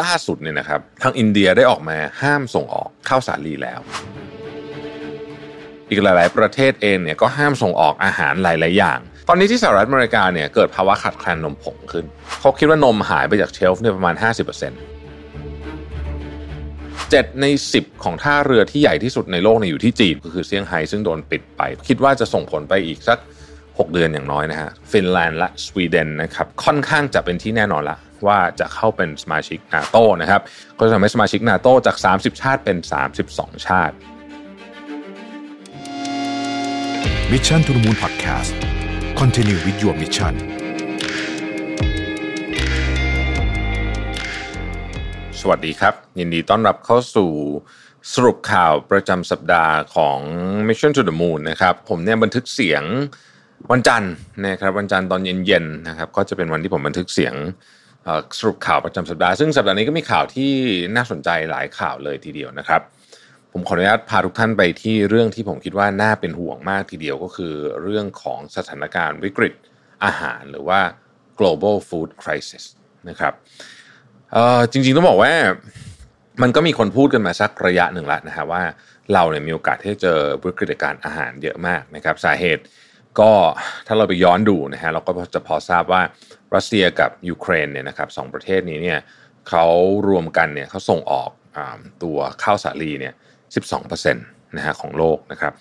ล่าสุดเนี่ยนะครับ ทางอินเดียได้ออกมาห้ามส่งออกข้าวสาลีแล้ว อีกหลาย ๆ ประเทศเองเนี่ยก็ห้ามส่งออกอาหารหลาย ๆ อย่าง ตอนนี้ที่สหรัฐอเมริกาเนี่ยเกิดภาวะขาดแคลนนมผงขึ้น เขาคิดว่านมหายไปจากเชลฟ์เนี่ยประมาณ 50%เจ็ดใน 10 ของท่าเรือที่ใหญ่ที่สุดในโลกเนี่ยอยู่ที่จีนก็คือเซี่ยงไฮ้ซึ่งโดนปิดไป คิดว่าจะส่งผลไปอีกสัก 6 เดือนอย่างน้อยนะฮะฟินแลนด์และสวีเดนนะครับค่อนข้างจะเป็นที่แน่นอนละ ว่าจะเข้าเป็นสมาชิกนาโตนะครับ ก็จะทำให้สมาชิกนาโตจาก 30 ชาติเป็น 32 ชาติมิชชั่นทุ the Moon Podcast Continue with your mission สวัสดีครับ ยินดีต้อนรับเข้าสู่สรุปข่าวประจำสัปดาห์ของ Mission to the Moon นะครับ ผมเนี่ยบันทึกเสียงวันจันทร์นะครับวันจันทร์ตอนเย็นๆนะครับก็จะเป็นวันที่ผมบันทึกเสียงเอ่อ สรุปข่าวประจำสัปดาห์ ซึ่งสัปดาห์นี้ก็มีข่าวที่น่าสนใจหลายข่าวเลยทีเดียวนะครับ ผมขออนุญาตพาทุกท่านไปที่เรื่องที่ผมคิดว่าน่าเป็นห่วงมากทีเดียวก็คือเรื่องของสถานการณ์วิกฤตอาหารหรือว่า global food crisis นะครับจริงๆต้องบอกว่ามันก็มีคนพูดกันมาสักระยะหนึ่งแล้วนะฮะว่าเราเนี่ยมีโอกาสที่จะเจอวิกฤตการณ์อาหารเยอะมากนะครับ สาเหตุ ก็ถ้าเราไปย้อนดูนะฮะเราก็จะพอทราบว่ารัสเซียกับยูเครนเนี่ยนะครับสองประเทศนี้เนี่ยเขารวมกันเนี่ยเขาส่งออกอตัวข้าวสาลีเนี่ย12%นะฮะของโลกนะครับ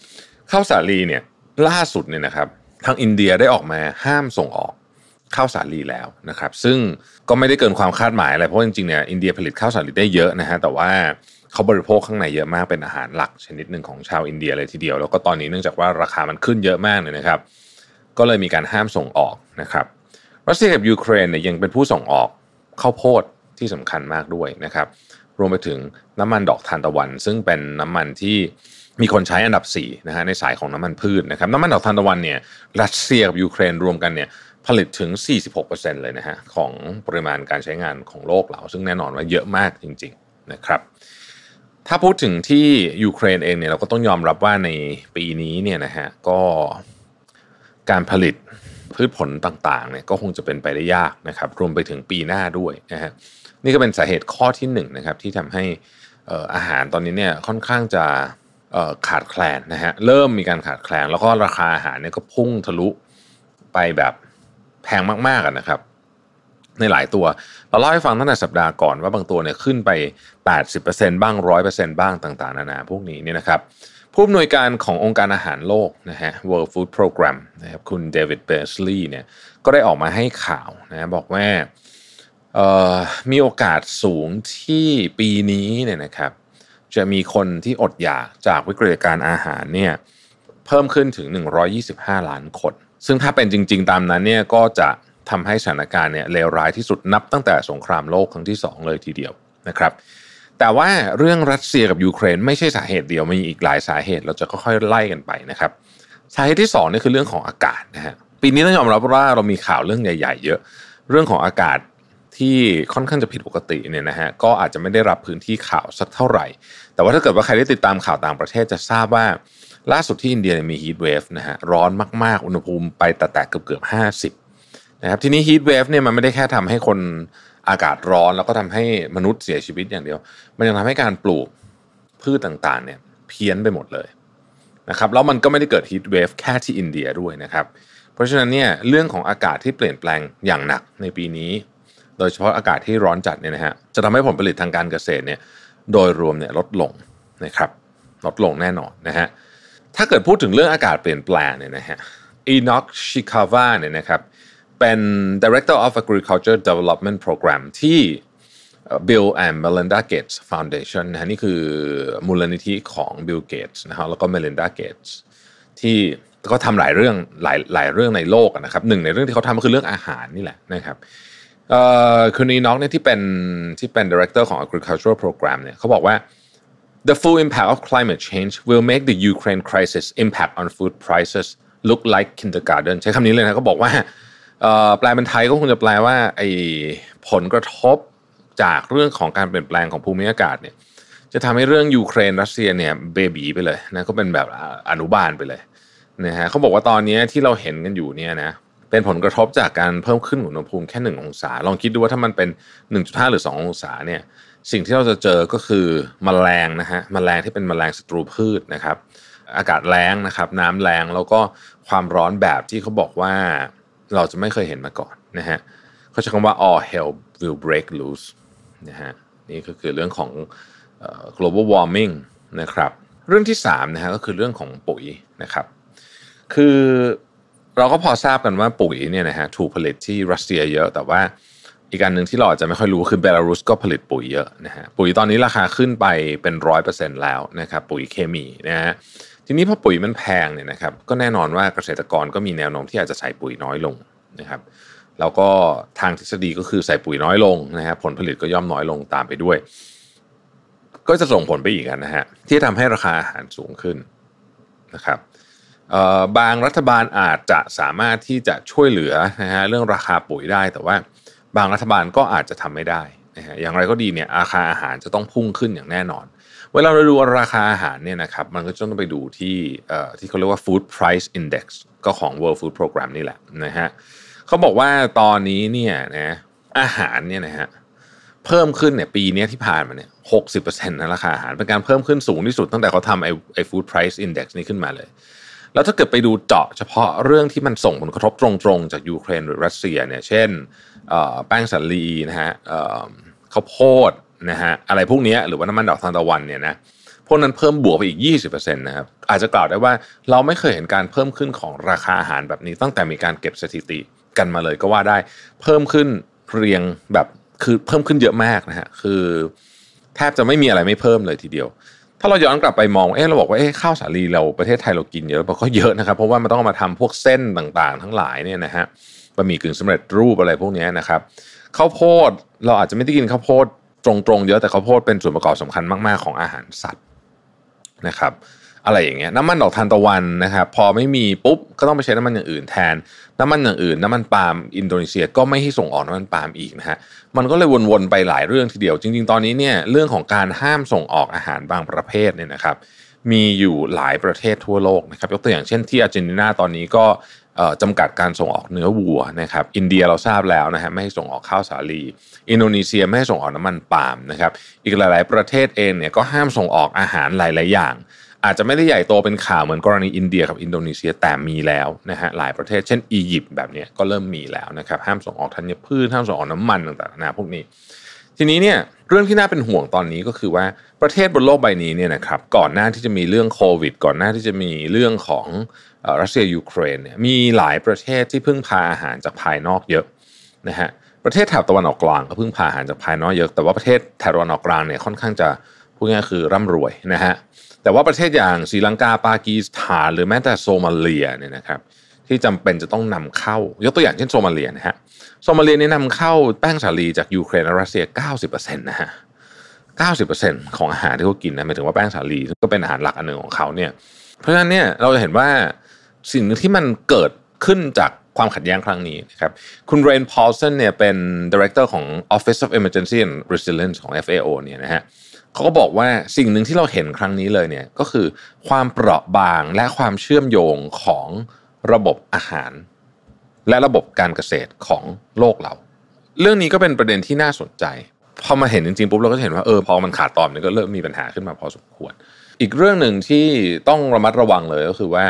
ข้าวสาลีเนี่ยล่าสุดเนี่ยนะครับทางอินเดียได้ออกมาห้ามส่งออกข้าวสาลีแล้วนะครับ ซึ่งก็ไม่ได้เกินความคาดหมายอะไรเพราะจริงๆเนี่ยอินเดียผลิตข้าวสาลีได้เยอะนะฮะแต่ว่า เขาบริโภคข้างในเยอะมากเป็นอาหารหลักชนิดหนึ่งของชาวอินเดียเลยทีเดียว แล้วก็ตอนนี้เนื่องจากว่าราคามันขึ้นเยอะมากเลยนะครับ ก็เลยมีการห้ามส่งออกนะครับรัสเซียกับยูเครนเนี่ยยังเป็นผู้ส่งออกข้าวโพดที่สำคัญมากด้วยนะครับ รวมไปถึงน้ำมันดอกทานตะวัน ซึ่งเป็นน้ำมันที่มีคนใช้อันดับ4นะฮะในสายของน้ำมันพืชนะครับน้ำมันดอกทานตะวันเนี่ยรัสเซียกับยูเครนรวมกันเนี่ยผลิตถึง 46%เลยนะฮะของปริมาณการใช้งานของโลกเรา ซึ่งแน่นอนว่าเยอะมากจริง ๆ นะครับ ถ้าพูดถึงที่ยูเครนเองเนี่ยเราก็ต้องยอมรับว่าในปีนี้เนี่ยนะฮะก็การผลิตพืชผลต่างๆเนี่ยก็คงจะเป็นไปได้ยากนะครับ รวมไปถึงปีหน้าด้วยนะฮะนี่ก็เป็นสาเหตุข้อที่หนึ่งนะครับที่ทำให้อาหารตอนนี้เนี่ยค่อนข้างจะขาดแคลนนะฮะเริ่มมีการขาดแคลน แล้วก็ราคาอาหารเนี่ยก็พุ่งทะลุไปแบบแพงมากๆนะครับ ในหลายตัว เราเล่าให้ฟังตั้งแต่สัปดาห์ก่อนว่าบางตัวเนี่ยขึ้นไป 80%บ้าง 100%บ้างต่างๆ นานาพวกนี้เนี่ยนะครับผู้อำนวยการขององค์การอาหารโลกนะฮะ World Food Program นะครับคุณเดวิดเบสลีย์เนี่ยก็ได้ออกมาให้ข่าวนะบอกว่ามีโอกาสสูงที่ปีนี้เนี่ยนะครับจะมีคนที่อดอยากจากวิกฤตการอาหารเนี่ยเพิ่มขึ้นถึง 125 ล้านคน ซึ่งถ้าเป็นจริง ๆ ตามนั้นเนี่ยก็จะ ทำให้สถานการณ์เนี่ยเลวร้ายที่สุดนับตั้งแต่สงครามโลกครั้งที่ 2 เลยทีเดียวนะครับแต่ว่าเรื่องรัสเซียกับยูเครนไม่ใช่สาเหตุเดียวมีอีกหลายสาเหตุเราจะค่อยๆไล่กันไปนะครับสาเหตุที่2นี่คือเรื่องของอากาศนะฮะปีนี้ต้องยอมรับว่าเรามีข่าวเรื่องใหญ่ๆเยอะ เรื่องของอากาศที่ค่อนข้างจะผิดปกติเนี่ยนะฮะก็อาจจะไม่ได้รับพื้นที่ข่าวสักเท่าไหร่ แต่ว่าถ้าเกิดว่าใครได้ติดตามข่าวต่างประเทศจะทราบว่าล่าสุดที่อินเดียมี heatwave นะฮะร้อนมากๆ อุณหภูมิไปแตะๆเกือบเกือบห้าสิบ นะครับทีนี้ heatwave เนี่ยมันไม่ได้แค่ทำให้คนอากาศร้อนแล้วก็ทำให้มนุษย์เสียชีวิตอย่างเดียว มันยังทำให้การปลูกพืชต่างๆเนี่ยเพี้ยนไปหมดเลยนะครับแล้วมันก็ไม่ได้เกิด heatwave แค่ที่อินเดียด้วยนะครับ เพราะฉะนั้นเนี่ยเรื่องของอากาศที่เปลี่ยนแปลงอย่างหนักในปีนี้ โดยเฉพาะอากาศที่ร้อนจัดเนี่ยนะฮะจะทำให้ผลผลิตทางการเกษตรเนี่ยโดยรวมเนี่ยลดลงนะครับลดลงแน่นอนนะฮะถ้าเกิดพูดถึงเรื่องอากาศเปลี่ยนแปลงเนี่ยนะฮะอีน็อกชิคาวาเนี่ยนะครับ เป็น Director of Agriculture Development Program ที่ Bill and Melinda Gates Foundation นะนี่คือมูลนิธิของ Bill Gates นะฮะแล้วก็ Melinda Gates ที่ก็ทำหลายเรื่องหลายหลายเรื่องในโลกนะครับหนึ่งในเรื่องที่เขาทำก็คือเรื่องอาหารนี่แหละนะครับเอ่อคุณนีน็อกเนี่ยที่เป็นที่เป็น Director ของ Agricultural Program เนี่ยเขาบอกว่า The full impact of climate change will make the Ukraine crisis impact on food prices look like kindergarten ใช้คำนี้เลยนะเขาบอกว่า แปลเป็นไทยก็คงจะแปลว่าไอ้ผลกระทบจากเรื่องของการเปลี่ยนแปลงของภูมิอากาศเนี่ย จะทำให้เรื่องยูเครนรัสเซียเนี่ยเบบีไปเลยนะก็เป็นแบบอนุบาลไปเลยนะฮะเขาบอกว่าตอนนี้ที่เราเห็นกันอยู่เนี่ยนะเป็นผลกระทบจากการเพิ่มขึ้นของอุณหภูมิแค่1องศา ลองคิดดูว่าถ้ามันเป็น 1.5 หรือ 2 องศาเนี่ยสิ่งที่เราจะเจอก็คือมแมลงนะฮะมแมลงที่เป็นมแมลงศัตรูพืชนะครับ อากาศแรงนะครับ น้ำแรงแล้วก็ความร้อนแบบที่เขาบอกว่า เราจะไม่เคยเห็นมาก่อนนะฮะเขาใช้คำว่า all hell will break loose นะฮะนี่ก็คือเรื่องของ global warming นะครับเรื่องที่3นะฮะก็คือเรื่องของปุ๋ยนะครับ คือเราก็พอทราบกันว่าปุ๋ยเนี่ยนะฮะถูกผลิตที่รัสเซียเยอะ แต่ว่าอีกการหนึ่งที่เราอาจจะไม่ค่อยรู้คือเบลารุสก็ผลิตปุ๋ยเยอะนะฮะปุ๋ยตอนนี้ราคาขึ้นไปเป็นร้อยเปอร์เซ็นต์แล้วนะครับปุ๋ยเคมีนะฮะ ทีนี้พอปุ๋ยมันแพงเนี่ยนะครับก็แน่นอนว่าเกษตรกรก็มีแนวโน้มที่อาจจะใส่ปุ๋ยน้อยลงนะครับแล้วก็ทางทฤษฎีก็คือใส่ปุ๋ยน้อยลงนะฮะผลผลิตก็ย่อมน้อยลงตามไปด้วย ก็จะส่งผลไปอีกนะฮะที่ทำให้ราคาอาหารสูงขึ้นนะครับบางรัฐบาลอาจจะสามารถที่จะช่วยเหลือนะฮะเรื่องราคาปุ๋ยได้แต่ว่าบางรัฐบาลก็อาจจะทำไม่ได้นะฮะอย่างไรก็ดีเนี่ยราคาอาหารจะต้องพุ่งขึ้นอย่างแน่นอน เวลาเราดูราคาอาหารเนี่ยนะครับมันก็ต้องไปดูที่ที่เขาเรียกว่า food price index ก็ของ World Food Program นี่แหละนะฮะเขาบอกว่าตอนนี้เนี่ยนะอาหารเนี่ยนะฮะเพิ่มขึ้นเนี่ยปีนี้ที่ผ่านมาเนี่ยหกสิบเปอร์เซ็นต์นะราคาอาหารเป็นการเพิ่มขึ้นสูงที่สุดตั้งแต่เขาทำไอ้ไอ้ food price index นี้ขึ้นมาเลย แล้วถ้าเกิดไปดูเจาะเฉพาะเรื่องที่มันส่งผลกระทบตรงๆ จากยูเครนหรือรัสเซียเนี่ยเช่นแป้งสาลีนะฮะข้าวโพด นะฮะอะไรพวกนี้หรือว่าน้ำมันดอกทานตะวันเนี่ยนะพวกนั้นเพิ่มบวกไปอีก 20%นะครับอาจจะกล่าวได้ว่าเราไม่เคยเห็นการเพิ่มขึ้นของราคาอาหารแบบนี้ ตั้งแต่มีการเก็บสถิติกันมาเลยก็ว่าได้เพิ่มขึ้นเรียงแบบคือเพิ่มขึ้นเยอะมากนะฮะคือแทบจะไม่มีอะไรไม่เพิ่มเลยทีเดียว ถ้าเราย้อนกลับไปมองเอ๊ะเราบอกว่าเอ๊ะข้าวสาลีเราประเทศไทยเรากินเยอะเราก็เยอะนะครับเพราะว่ามันต้องมาทำพวกเส้นต่างๆ ทั้งหลายเนี่ยนะฮะบะหมี่กึ่งสำเร็จรูปอะไรพวกนี้นะครับข้าวโพดเราอาจจะไม่ได้กินข้าวโพด ตรงๆเยอะแต่ข้าวโพดเป็นส่วนประกอบสำคัญมาก ๆ ของอาหารสัตว์นะครับอะไรอย่างเงี้ยน้ำมันดอกทานตะวันนะครับพอไม่มีปุ๊บก็ต้องไปใช้น้ำมันอย่างอื่นแทน น้ำมันอย่างอื่น น้ำมันปาล์มอินโดนีเซียก็ไม่ให้ส่งออกน้ำมันปาล์มอีกนะฮะมันก็เลยวนๆไปหลายเรื่องทีเดียว จริง ๆ ตอนนี้เนี่ยเรื่องของการห้ามส่งออกอาหารบางประเภทเนี่ยนะครับมีอยู่หลายประเทศทั่วโลกนะครับยกตัวอย่างเช่นที่อาร์เจนตินาตอนนี้ก็ จำกัดการส่งออกเนื้อวัวนะครับอินเดียเราทราบแล้วนะฮะไม่ให้ส่งออกข้าวสาลี อินโดนีเซียไม่ให้ส่งออกน้ำมันปาล์มนะครับอีกหลาย ๆ ประเทศเองเนี่ยก็ห้ามส่งออกอาหารหลาย ๆ อย่าง อาจจะไม่ได้ใหญ่โตเป็นข่าวเหมือนกรณีอินเดียกับอินโดนีเซียแต่มีแล้วนะฮะหลายประเทศเช่นอียิปต์แบบนี้ก็เริ่มมีแล้วนะครับห้ามส่งออกธัญพืชห้ามส่งออกน้ำมันต่างๆนะพวกนี้ ทีนี้เนี่ยเรื่องที่น่าเป็นห่วงตอนนี้ก็คือว่าประเทศบนโลกใบนี้เนี่ยนะครับก่อนหน้าที่จะมีเรื่องโควิด ก่อนหน้าที่จะมีเรื่องของ รัสเซียยูเครนเนี่ยมีหลายประเทศที่พึ่งพาอาหารจากภายนอกเยอะนะฮะประเทศแถบตะวันออกกลางก็พึ่งพาอาหารจากภายนอกเยอะ แต่ว่าประเทศแถบตะวันออกกลางเนี่ยค่อนข้างจะพูดง่ายคือร่ำรวยนะฮะแต่ว่าประเทศอย่างศรีลังกาปากีสถาน หรือแม้แต่โซมาเลียเนี่ยนะครับที่จำเป็นจะต้องนำเข้า ยกตัวอย่างเช่นโซมาเลียนะฮะโซมาเลียนี่นำเข้าแป้งสาลีจากยูเครนและรัสเซีย 90%นะฮะ 90%ของอาหารที่เขากินนะหมายถึงว่าแป้งสาลีก็เป็นอาหารหลักอันหนึ่งของเขาเนี่ยเพราะฉะนั้นเนี่ยเราจะเห็นว่าสิ่งที่มันเกิดขึ้นจากความขัดแย้งครั้งนี้นะครับคุณเรนพอลสันเนี่ยเป็น Director ของ Office of Emergency and Resilience ของ FAO เนี่ยนะฮะเขาก็บอกว่าสิ่งหนึ่งที่เราเห็นครั้งนี้เลยเนี่ยก็คือความเปราะบางและความเชื่อมโยงของระบบอาหาร และระบบการเกษตรของโลกเรา เรื่องนี้ก็เป็นประเด็นที่น่าสนใจ พอมาเห็นจริงๆปุ๊บเราก็เห็นว่าเออพอมันขาดตอนมันก็เริ่มมีปัญหาขึ้นมาพอสมควร อีกเรื่องหนึ่งที่ต้องระมัดระวังเลยก็คือว่า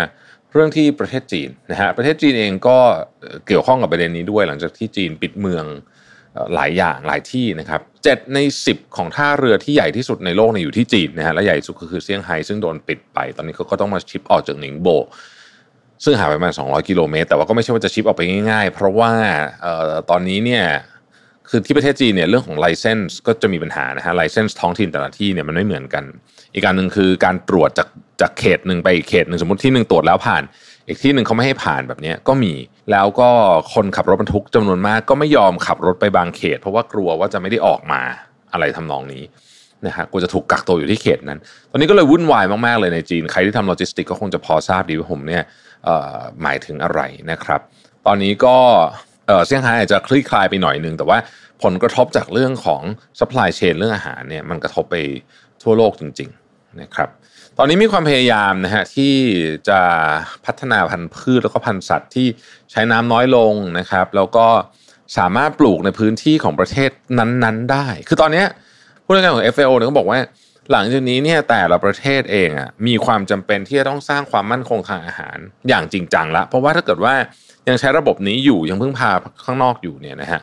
เรื่องที่ประเทศจีนนะฮะประเทศจีนเองก็เกี่ยวข้องกับประเด็นนี้ด้วย หลังจากที่จีนปิดเมืองหลายอย่างหลายที่นะครับเจ็ดใน 10 ของท่าเรือที่ใหญ่ที่สุดในโลกเนี่ยอยู่ที่จีนนะฮะและใหญ่สุดก็คือเซี่ยงไฮ้ซึ่งโดนปิดไป ตอนนี้เขาก็ต้องมาชิปออกจากหนิงโบ ซึ่งห่างไปประมาณ200 กิโลเมตร แต่ว่าก็ไม่ใช่ว่าจะชิปออกไปง่ายๆ เพราะว่าตอนนี้เนี่ย คือที่ประเทศจีนเนี่ยเรื่องของไลเซนส์ก็จะมีปัญหานะฮะไลเซนส์ท้องถิ่นแต่ละที่เนี่ยมันไม่เหมือนกัน อีกการหนึ่งคือการตรวจจากจากเขตหนึ่งไปอีกเขตหนึ่งสมมติที่หนึ่งตรวจแล้วผ่าน อีกที่หนึ่งเขาไม่ให้ผ่านแบบนี้ก็มีแล้วก็คนขับรถบรรทุกจำนวนมากก็ไม่ยอมขับรถไปบางเขต เพราะว่ากลัวว่าจะไม่ได้ออกมาอะไรทำนองนี้นะฮะกลัวจะถูกกักตัวอยู่ที่เขตนั้น ตอนนี้ก็เลยวุ่นวายมาก ๆ เลยในจีน ใครที่ทำโลจิสติกก็คงจะพอทราบดีว่าผมเนี่ยหมายถึงอะไรนะครับ ตอนนี้ก็ เซี่ยงไฮ้อาจจะคลี่คลายไปหน่อยนึง แต่ว่าผลกระทบจากเรื่องของ supply chain เรื่องอาหารเนี่ยมันกระทบไปทั่วโลกจริงๆนะครับตอนนี้มีความพยายามนะฮะที่จะพัฒนาพันธุ์พืชแล้วก็พันธุ์สัตว์ที่ใช้น้ำน้อยลงนะครับ แล้วก็สามารถปลูกในพื้นที่ของประเทศนั้นๆ ได้ คือตอนนี้ผู้ราชการของ FAO เนี่ยก็บอกว่าหลังจากนี้เนี่ยแต่ละประเทศเองอะมีความจำเป็นที่จะต้องสร้างความมั่นคงทางอาหารอย่างจริงจังละเพราะว่าถ้าเกิดว่า ยังใช้ระบบนี้อยู่ยังเพึ่งพาข้างนอกอยู่เนี่ยนะฮะ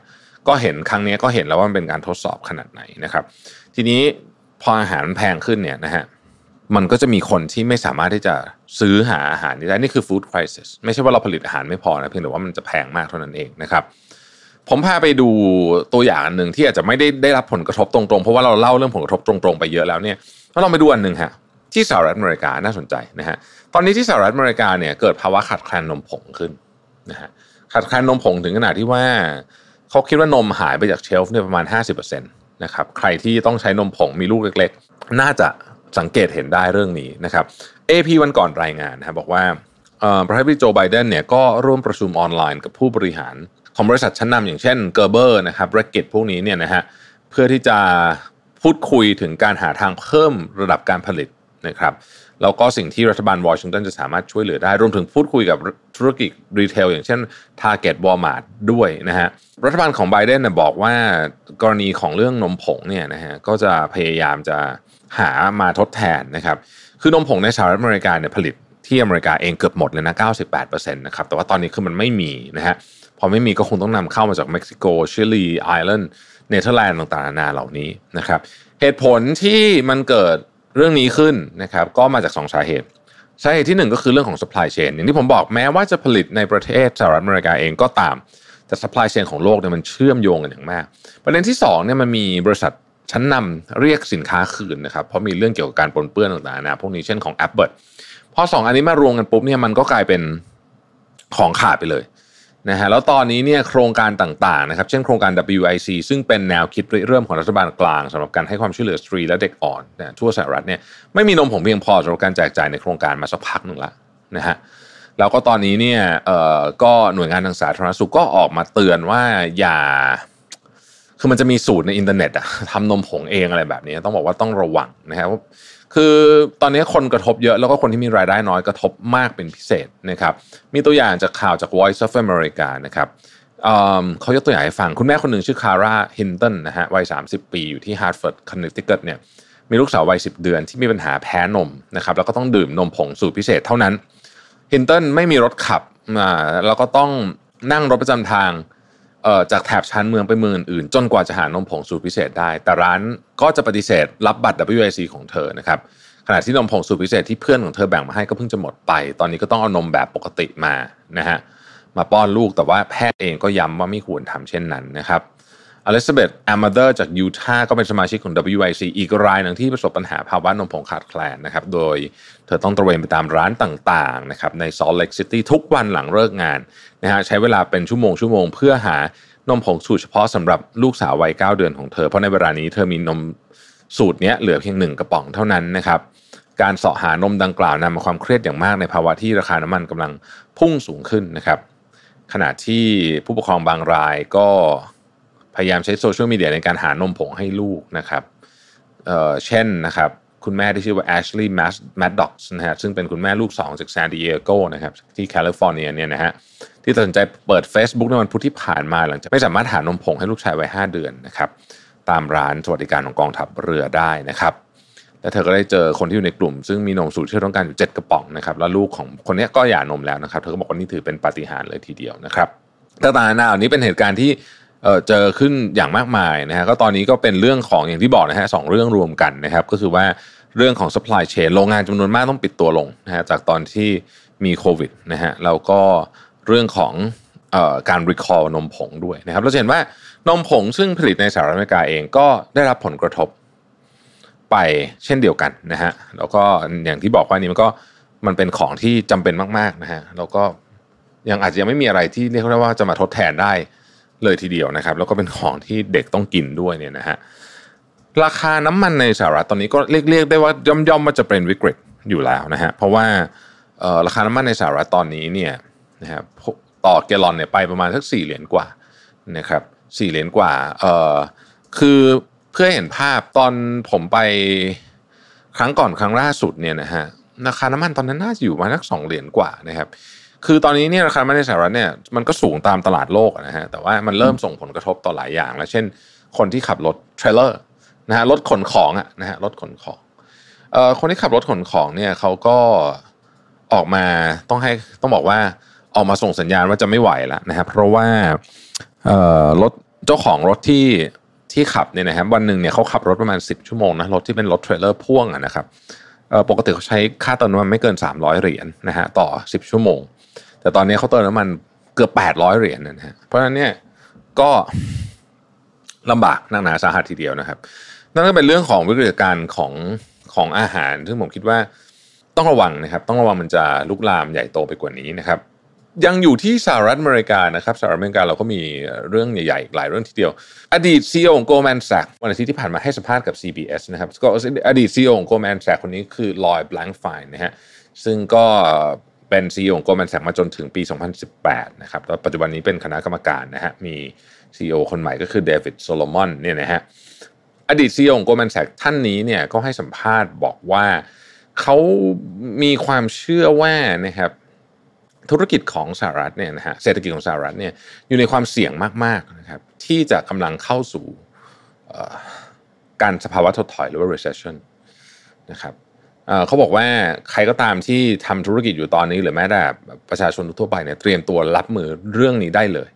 ก็เห็นครั้งนี้ก็เห็นแล้วว่ามันเป็นการทดสอบขนาดไหนนะครับ ทีนี้พออาหารมันแพงขึ้นเนี่ยนะฮะมันก็จะมีคนที่ไม่สามารถที่จะซื้อหาอาหารได้นี่คือ food crisis ไม่ใช่ว่าเราผลิตอาหารไม่พอนะเพียงแต่ว่ามันจะแพงมากเท่านั้นเองนะครับ ผมพาไปดูตัวอย่างอันหนึ่งที่อาจจะไม่ได้ได้รับผลกระทบตรงๆ เพราะว่าเราเล่าเรื่องผลกระทบตรงๆไปเยอะแล้วเนี่ยเราลองไปดูอันหนึ่งฮะที่สหรัฐอเมริกาน่าสนใจนะฮะตอนนี้ที่สหรัฐอเมริกาเนี่ยเกิดภาวะขาดแคลนนมผงขึ้น นะฮะขาดแคลนนมผงถึงขนาดที่ว่าเขาคิดว่านมหายไปจากเชลฟ์เนี่ยประมาณ 50%นะครับใครที่ต้องใช้นมผงมีลูกเล็กๆ น่าจะสังเกตเห็นได้เรื่องนี้นะครับ AP วันก่อนรายงานนะครับบอกว่าประธานาธิบดีโจไบเดนเนี่ยก็ร่วมประชุมออนไลน์กับผู้บริหาร ของบริษัทชั้นนำอย่างเช่นเกอร์เบอร์นะครับเรกเกตพวกนี้เนี่ยนะฮะเพื่อที่จะพูดคุยถึงการหาทางเพิ่มระดับการผลิต นะครับแล้วก็สิ่งที่รัฐบาลวอชิงตันจะสามารถช่วยเหลือได้ รวมถึงพูดคุยกับธุรกิจ retail อย่างเช่น Target Walmart ด้วยนะฮะรัฐบาลของไบเดนบอกว่ากรณีของเรื่องนมผงเนี่ยนะฮะก็จะพยายามจะหามาทดแทนนะครับคือนมผงในสหรัฐอเมริกาเนี่ยผลิตที่อเมริกาเองเกือบหมดเลยนะ 98%นะครับแต่ว่าตอนนี้คือมันไม่มีนะฮะพอไม่มีก็คงต้องนำเข้ามาจากเม็กซิโกชิลีไอร์แลนด์เนเธอร์แลนด์ต่างๆนานาเหล่านี้นะครับเหตุผลที่มันเกิด เรื่องนี้ขึ้นนะครับก็มาจาก 2 สาเหตุ สาเหตุที่ 1 ก็คือเรื่องของ supply chain อย่างที่ผมบอกแม้ว่าจะผลิตในประเทศสหรัฐอเมริกาเองก็ตาม แต่ supply chain ของโลกเนี่ยมันเชื่อมโยงกันอย่างมาก ประเด็นที่2เนี่ยมันมีบริษัทชั้นนำเรียกสินค้าคืนนะครับเพราะมีเรื่องเกี่ยวกับการปนเปื้อนต่างๆนะพวกนี้เช่นของ Apple พอสองอันนี้มารวมกันปุ๊บเนี่ยมันก็กลายเป็นของขาดไปเลย นะฮะแล้วตอนนี้เนี่ยโครงการต่างๆนะครับเช่นโครงการ WIC ซึ่งเป็นแนวคิดเริ่มของรัฐบาลกลางสำหรับการให้ความช่วยเหลือสตรีและเด็กอ่อนนะทั่วสหรัฐเนี่ยไม่มีนมผงเพียงพอสำหรับการแจกจ่ายในโครงการมาสักพักหนึ่งละนะฮะแล้วก็ตอนนี้เนี่ยเอ่อก็หน่วยงานทางสาธารณสุขก็ออกมาเตือนว่าอย่า คือมันจะมีสูตรในอินเทอร์เน็ตอะทำนมผงเองอะไรแบบนี้ ต้องบอกว่าต้องระวังนะครับ คือตอนนี้คนกระทบเยอะแล้วก็คนที่มีรายได้น้อยกระทบมากเป็นพิเศษนะครับ มีตัวอย่างจากข่าวจาก Voice of America นะครับเขายกตัวอย่างให้ฟัง คุณแม่คนหนึ่งชื่อคาร่าฮินตันนะฮะวัย 30 ปีอยู่ที่ฮาร์ตฟอร์ดคอนเนตทิคัตเนี่ยมีลูกสาววัย 10 เดือนที่มีปัญหาแพ้นมนะครับแล้วก็ต้องดื่มนมผงสูตรพิเศษเท่านั้นฮินตันไม่มีรถขับแล้วก็ต้องนั่งรถประจำทาง จากแถบชานเมืองไปเมืองอื่นจนกว่าจะหานมผงสูตรพิเศษได้ แต่ร้านก็จะปฏิเสธรับบัตร WIC ของเธอนะครับขณะที่นมผงสูตรพิเศษที่เพื่อนของเธอแบ่งมาให้ก็เพิ่งจะหมดไป ตอนนี้ก็ต้องเอานมแบบปกติมานะฮะมาป้อนลูกแต่ว่าแพทย์เองก็ย้ำว่าไม่ควรทำเช่นนั้นนะครับ อลิซาเบธแอมเดอร์จากยูทาห์ก็เป็นสมาชิกของ WIC อีกรายหนึ่งที่ประสบปัญหาภาวะนมผงขาดแคลนนะครับ โดยเธอต้องตระเวนไปตามร้านต่างๆนะครับในซอลต์เลกซิตี้ทุกวันหลังเลิกงานนะฮะใช้เวลาเป็นชั่วโมงชั่วโมงเพื่อหานมผงสูตรเฉพาะสำหรับลูกสาววัย9เดือนของเธอ เพราะในเวลานี้เธอมีนมสูตรนี้เหลือเพียงหนึ่งกระป๋องเท่านั้นนะครับการเสาะหานมดังกล่าวนำมาความเครียดอย่างมากในภาวะที่ราคาน้ำมันกำลังพุ่งสูงขึ้นนะครับ ขณะที่ผู้ปกครองบางรายก็ พยายามใช้โซเชียลมีเดียในการหานมผงให้ลูกนะครับเช่นนะครับคุณแม่ที่ชื่อว่า Ashley Maddox นะฮะซึ่งเป็นคุณแม่ลูก2จากซานดิเอโกนะครับที่แคลิฟอร์เนียเนี่ยนะฮะที่ตัดสินใจเปิด Facebook ในวันพุธที่ผ่านมาหลังจากไม่สามารถหานมผงให้ลูกชายวัย5เดือนนะครับตามร้านสวัสดิการของกองทัพเรือได้นะครับและเธอก็ได้เจอคนที่อยู่ในกลุ่ม ซึ่งมีนมสูตรที่ต้องการอยู่ 7 กระป๋องนะครับแล้วลูกของคนนี้ก็หย่านมแล้วนะครับเธอก็บอกว่านี่ถือเป็นปาฏิหาริย์เลยทีเดียวนะครับต่างๆนานี้เป็นเหตุการณ์ที่ เจอขึ้นอย่างมากมายนะฮะก็ตอนนี้ก็เป็นเรื่องของอย่างที่บอกนะฮะสองเรื่องรวมกันนะครับ ก็คือว่าเรื่องของ supply chain โรงงานจำนวนมากต้องปิดตัวลงนะฮะจากตอนที่มีโควิดนะฮะแล้วก็เรื่องของออการ recall นมผงด้วยนะครับเราเห็นว่านมผงซึ่งผลิตในสหรัฐอเมริกาเองก็ได้รับผลกระทบไปเช่นเดียวกันนะฮะแล้วก็อย่างที่บอกว่านี่มันก็มันเป็นของที่จำเป็นมากๆนะฮะแล้วก็ยังอาจจะยังไม่มีอะไรที่เรียกได้ว่าจะมาทดแทนได้ เลยทีเดียวนะครับ แล้วก็เป็นของที่เด็กต้องกินด้วยเนี่ยนะฮะราคาน้ำมันในสหรัฐตอนนี้ก็เรียกได้ว่าย่อมย่อมมาจะเป็นวิกฤตอยู่แล้วนะฮะเพราะว่าราคาน้ำมันในสหรัฐตอนนี้เนี่ยนะครับต่อแกลลอนเนี่ยไปประมาณสักสี่เหรียญกว่านะครับสี่เหรียญกว่าเอ่อคือเพื่อเห็นภาพตอนผมไปครั้งก่อนครั้งล่าสุดเนี่ยนะฮะราคาน้ำมันตอนนั้นน่าจะอยู่มาสักสองเหรียญกว่านะครับ คือตอนนี้เนี่ยราคาน้ำมันในสหรัฐเนี่ยมันก็สูงตามตลาดโลกนะฮะแต่ว่ามันเริ่มส่งผลกระทบต่อหลายอย่างแล้วเช่น คนที่ขับรถเทรลเลอร์นะฮะรถขนของอะนะฮะรถขนของเอ่อคนที่ขับรถขนของเนี่ยเขาก็ออกมาต้องให้ต้องบอกว่าออกมาส่งสัญญาณว่าจะไม่ไหวแล้วนะครับเพราะว่าเอ่อรถเจ้าของรถที่ที่ขับเนี่ยนะครับวันหนึ่งเนี่ยเขาขับรถประมาณ 10 ชั่วโมงนะรถที่เป็นรถเทรลเลอร์พ่วงอะนะครับเอ่อปกติเขาใช้ค่าเติมน้ำมันไม่เกิน 300 เหรียญนะฮะต่อ 10 ชั่วโมง แต่ตอนนี้เขาเติมน้ำมันเกือบ 800 เหรียญนะฮะเพราะฉะนั้นเนี่ยก็ลำบากหนักหนาสาหัสทีเดียวนะครับ นั่นก็เป็นเรื่องของวิกฤตการณ์ของของอาหาร ซึ่งผมคิดว่าต้องระวังนะครับ ต้องระวังมันจะลุกลามใหญ่โตไปกว่านี้นะครับยังอยู่ที่สหรัฐอเมริกานะครับสหรัฐอเมริกาเราก็มีเรื่องใหญ่ๆอีกหลายเรื่องทีเดียว อดีตซีอของ Goldman Sachs วันอาทิตย์ที่ผ่านมาให้สัมภาษณ์กับ CBS นะครับก็อดีตซีอของ Goldman Sachs คนนี้คือลอยบลังไฟนะฮะซึ่งก็ เป็น CEO ของ Goldman Sachs มาจนถึงปี 2018 นะครับแล้วปัจจุบันนี้เป็นคณะกรรมการนะฮะมี CEO คนใหม่ก็คือเดวิดโซโลมอนเนี่ยนะฮะอดีต CEO ของ Goldman Sachs ท่านนี้เนี่ยก็ให้สัมภาษณ์บอกว่าเขามีความเชื่อว่านะครับธุรกิจของสหรัฐเนี่ยนะฮะเศรษฐกิจของสหรัฐเนี่ยอยู่ในความเสี่ยงมากๆนะครับที่จะกำลังเข้าสู่การสภาวะถดถอยหรือว่า recession นะครับ เขาบอกว่าใครก็ตามที่ทำธุรกิจอยู่ตอนนี้หรือแม้แต่ประชาชนทั่วไปเนี่ยเตรียมตัวรับมือเรื่องนี้ได้เลย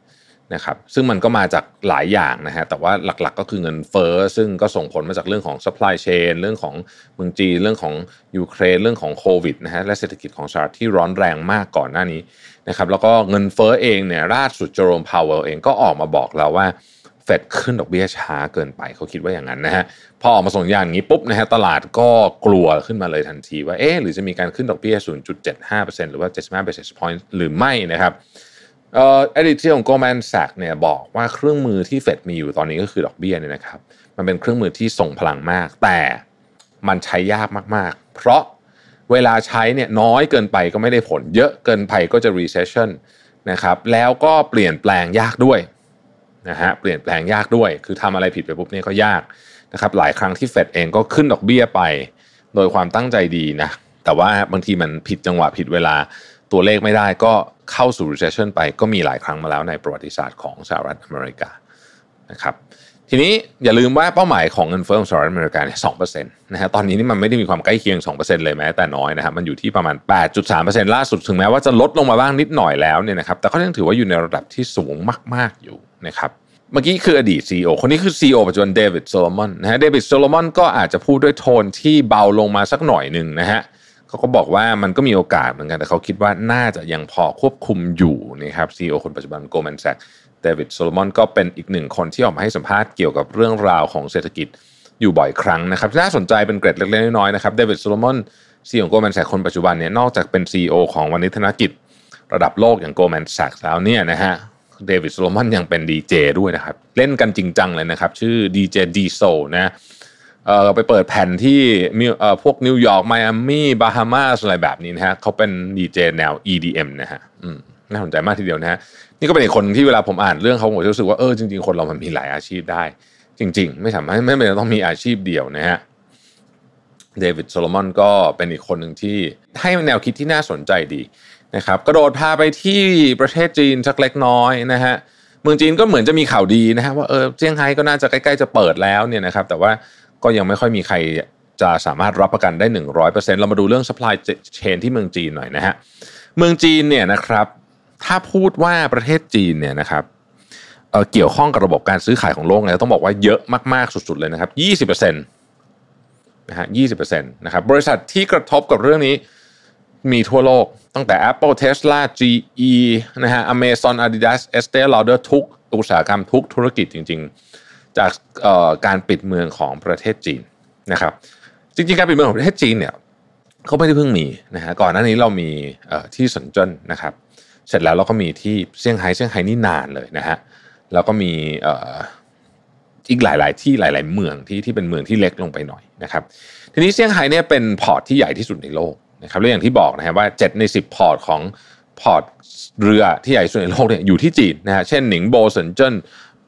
นะครับซึ่งมันก็มาจากหลายอย่างนะฮะแต่ว่าหลักๆก็คือเงินเฟ้อซึ่งก็ส่งผลมาจากเรื่องของ supply chain เรื่องของเมืองจีนเรื่องของยูเครนเรื่องของโควิดนะฮะและเศรษฐกิจของสหรัฐที่ร้อนแรงมากก่อนหน้านี้นะครับแล้วก็เงินเฟ้อเองเนี่ยล่าสุดเจอโรมพาวเวลเองก็ออกมาบอกแล้วว่า เฟดขึ้นดอกเบี้ยช้าเกินไปเขาคิดว่าอย่างนั้นนะฮะพอออกมาส่งอย่างนี้ปุ๊บนะฮะตลาดก็กลัวขึ้นมาเลยทันทีว่าเอ๊ะหรือจะมีการขึ้นดอกเบี้ย 0.75%หรือว่า 75 basis point หรือไม่นะครับเอ่ออดีตที่ของ Goldman Sachs เนี่ยบอกว่าเครื่องมือที่เฟดมีอยู่ตอนนี้ก็คือดอกเบี้ยเนี่ยนะครับมันเป็นเครื่องมือที่ส่งพลังมาก แต่มันใช้ยากมากๆ เพราะเวลาใช้เนี่ยน้อยเกินไปก็ไม่ได้ผล เยอะเกินไปก็จะ recession นะครับแล้วก็เปลี่ยนแปลงยากด้วย นะฮะเปลี่ยนแปลงยากด้วย คือทำอะไรผิดไปปุ๊บเนี่ยก็ยากนะครับหลายครั้งที่เฟดเองก็ขึ้นดอกเบี้ยไป โดยความตั้งใจดีนะแต่ว่าบางทีมันผิดจังหวะผิดเวลาตัวเลขไม่ได้ก็เข้าสู่ recession ไปก็มีหลายครั้งมาแล้วในประวัติศาสตร์ของสหรัฐอเมริกานะครับทีนี้อย่าลืมว่าเป้าหมายของเงินเฟ้อของสหรัฐอเมริกาเนี่ยสองเปอร์เซ็นต์นะฮะตอนนี้นี่มันไม่ได้มีความใกล้เคียง 2%เลยแม้แต่น้อยนะครับมันอยู่ที่ประมาณ 8.3%ล่าสุดถึงแม้ว่าจะลดลงมาบ้างนิดหน่อยแล้วเนี่ยนะครับแต่ก็ยังถือว่าอยู่ในระดับที่สูงมาก ๆอยู่ นะครับเมื่อกี้คืออดีต CEO คนนี้คือ CEO ปัจจุบันเดวิดโซโลมอนนะฮะเดวิดโซโลมอนก็อาจจะพูดด้วยโทนที่เบาลงมาสักหน่อยหนึ่งนะฮะเขาก็บอกว่ามันก็มีโอกาสเหมือนกัน แต่เขาคิดว่าน่าจะยังพอควบคุมอยู่นะครับ CEO คนปัจจุบัน Goldman Sachs เดวิดโซโลมอนก็เป็นอีกหนึ่งคนที่ออกมาให้สัมภาษณ์เกี่ยวกับเรื่องราวของเศรษฐกิจอยู่บ่อยครั้งนะครับน่าสนใจเป็นเกร็ดเล็กๆน้อยๆนะครับเดวิดโซโลมอน CEO ของ Goldman Sachs คนปัจจุบันเนี่ยนอกจากเป็น CEO ของวาณิชธนกิจ ระดับโลกอย่าง Goldman Sachs แล้วเนี่ยนะฮะ เดวิดโซโลมอนยังเป็นดีเจด้วยนะครับ เล่นกันจริงจังเลยนะครับ ชื่อดีเจ D-Sol นะเอ่อไปเปิดแผ่นที่มีเอ่อพวกนิวยอร์กไมอามี่บาฮามาสอะไรแบบนี้นะฮะเขาเป็นดีเจแนว EDM นะฮะอืมน่าสนใจมากทีเดียวนะฮะนี่ก็เป็นอีกคนที่เวลาผมอ่านเรื่องเขาผมรู้สึกว่าเออจริงๆ คนเรามันมีหลายอาชีพได้ จริง ๆ ไม่สามารถไม่ไม่ต้องมีอาชีพเดียวนะฮะเดวิดโซโลมอนก็เป็นอีกคนหนึ่งที่ให้แนวคิดที่น่าสนใจดี นะครับกระโดดพาไปที่ประเทศจีนสักเล็กน้อยนะฮะเมืองจีนก็เหมือนจะมีข่าวดีนะฮะว่าเออเซี่ยงไฮ้ก็น่าจะใกล้ๆจะเปิดแล้วเนี่ยนะครับแต่ว่าก็ยังไม่ค่อยมีใครจะสามารถรับประกันได้ 100%เรามาดูเรื่อง supply chain ที่เมืองจีนหน่อยนะฮะเมืองจีนเนี่ยนะครับถ้าพูดว่าประเทศจีนเนี่ยนะครับเเกี่ยวข้องกับระบบการซื้อขายของโลกเนี่ยต้องบอกว่าเยอะมากๆสุดๆเลยนะครับ 20%นะฮะ20%นะครับบริษัทที่กระทบกับเรื่องนี้ มีทั่วโลก ตั้งแต่ Apple Tesla GE นะฮะ Amazon Adidas Estee Lauder ทุกอุตสาหกรรมทุกธุรกิจจริง ๆ จากการปิดเมืองของประเทศจีนนะครับจริงๆ การปิดเมืองของประเทศจีนเนี่ยเขาไม่ได้เพิ่งมีนะฮะก่อนหน้านี้เรามีที่เซินเจิ้นนะครับเสร็จแล้วเราก็มีที่เซี่ยงไฮ้เซี่ยงไฮ้นี่นานเลยนะฮะแล้วก็มีอีกหลาย ๆ ที่หลาย ๆ เมืองที่ที่เป็นเมืองที่เล็กลงไปหน่อยนะครับทีนี้เซี่ยงไฮ้เนี่ยเป็น port ที่ใหญ่ที่สุดในโลก นะครับและอย่างที่บอกนะฮะว่า 7 ใน 10 port ของ portเรือที่ใหญ่สุดในโลกเนี่ยอยู่ที่จีนนะฮะเช่นหนิงโบเซินเจิ้น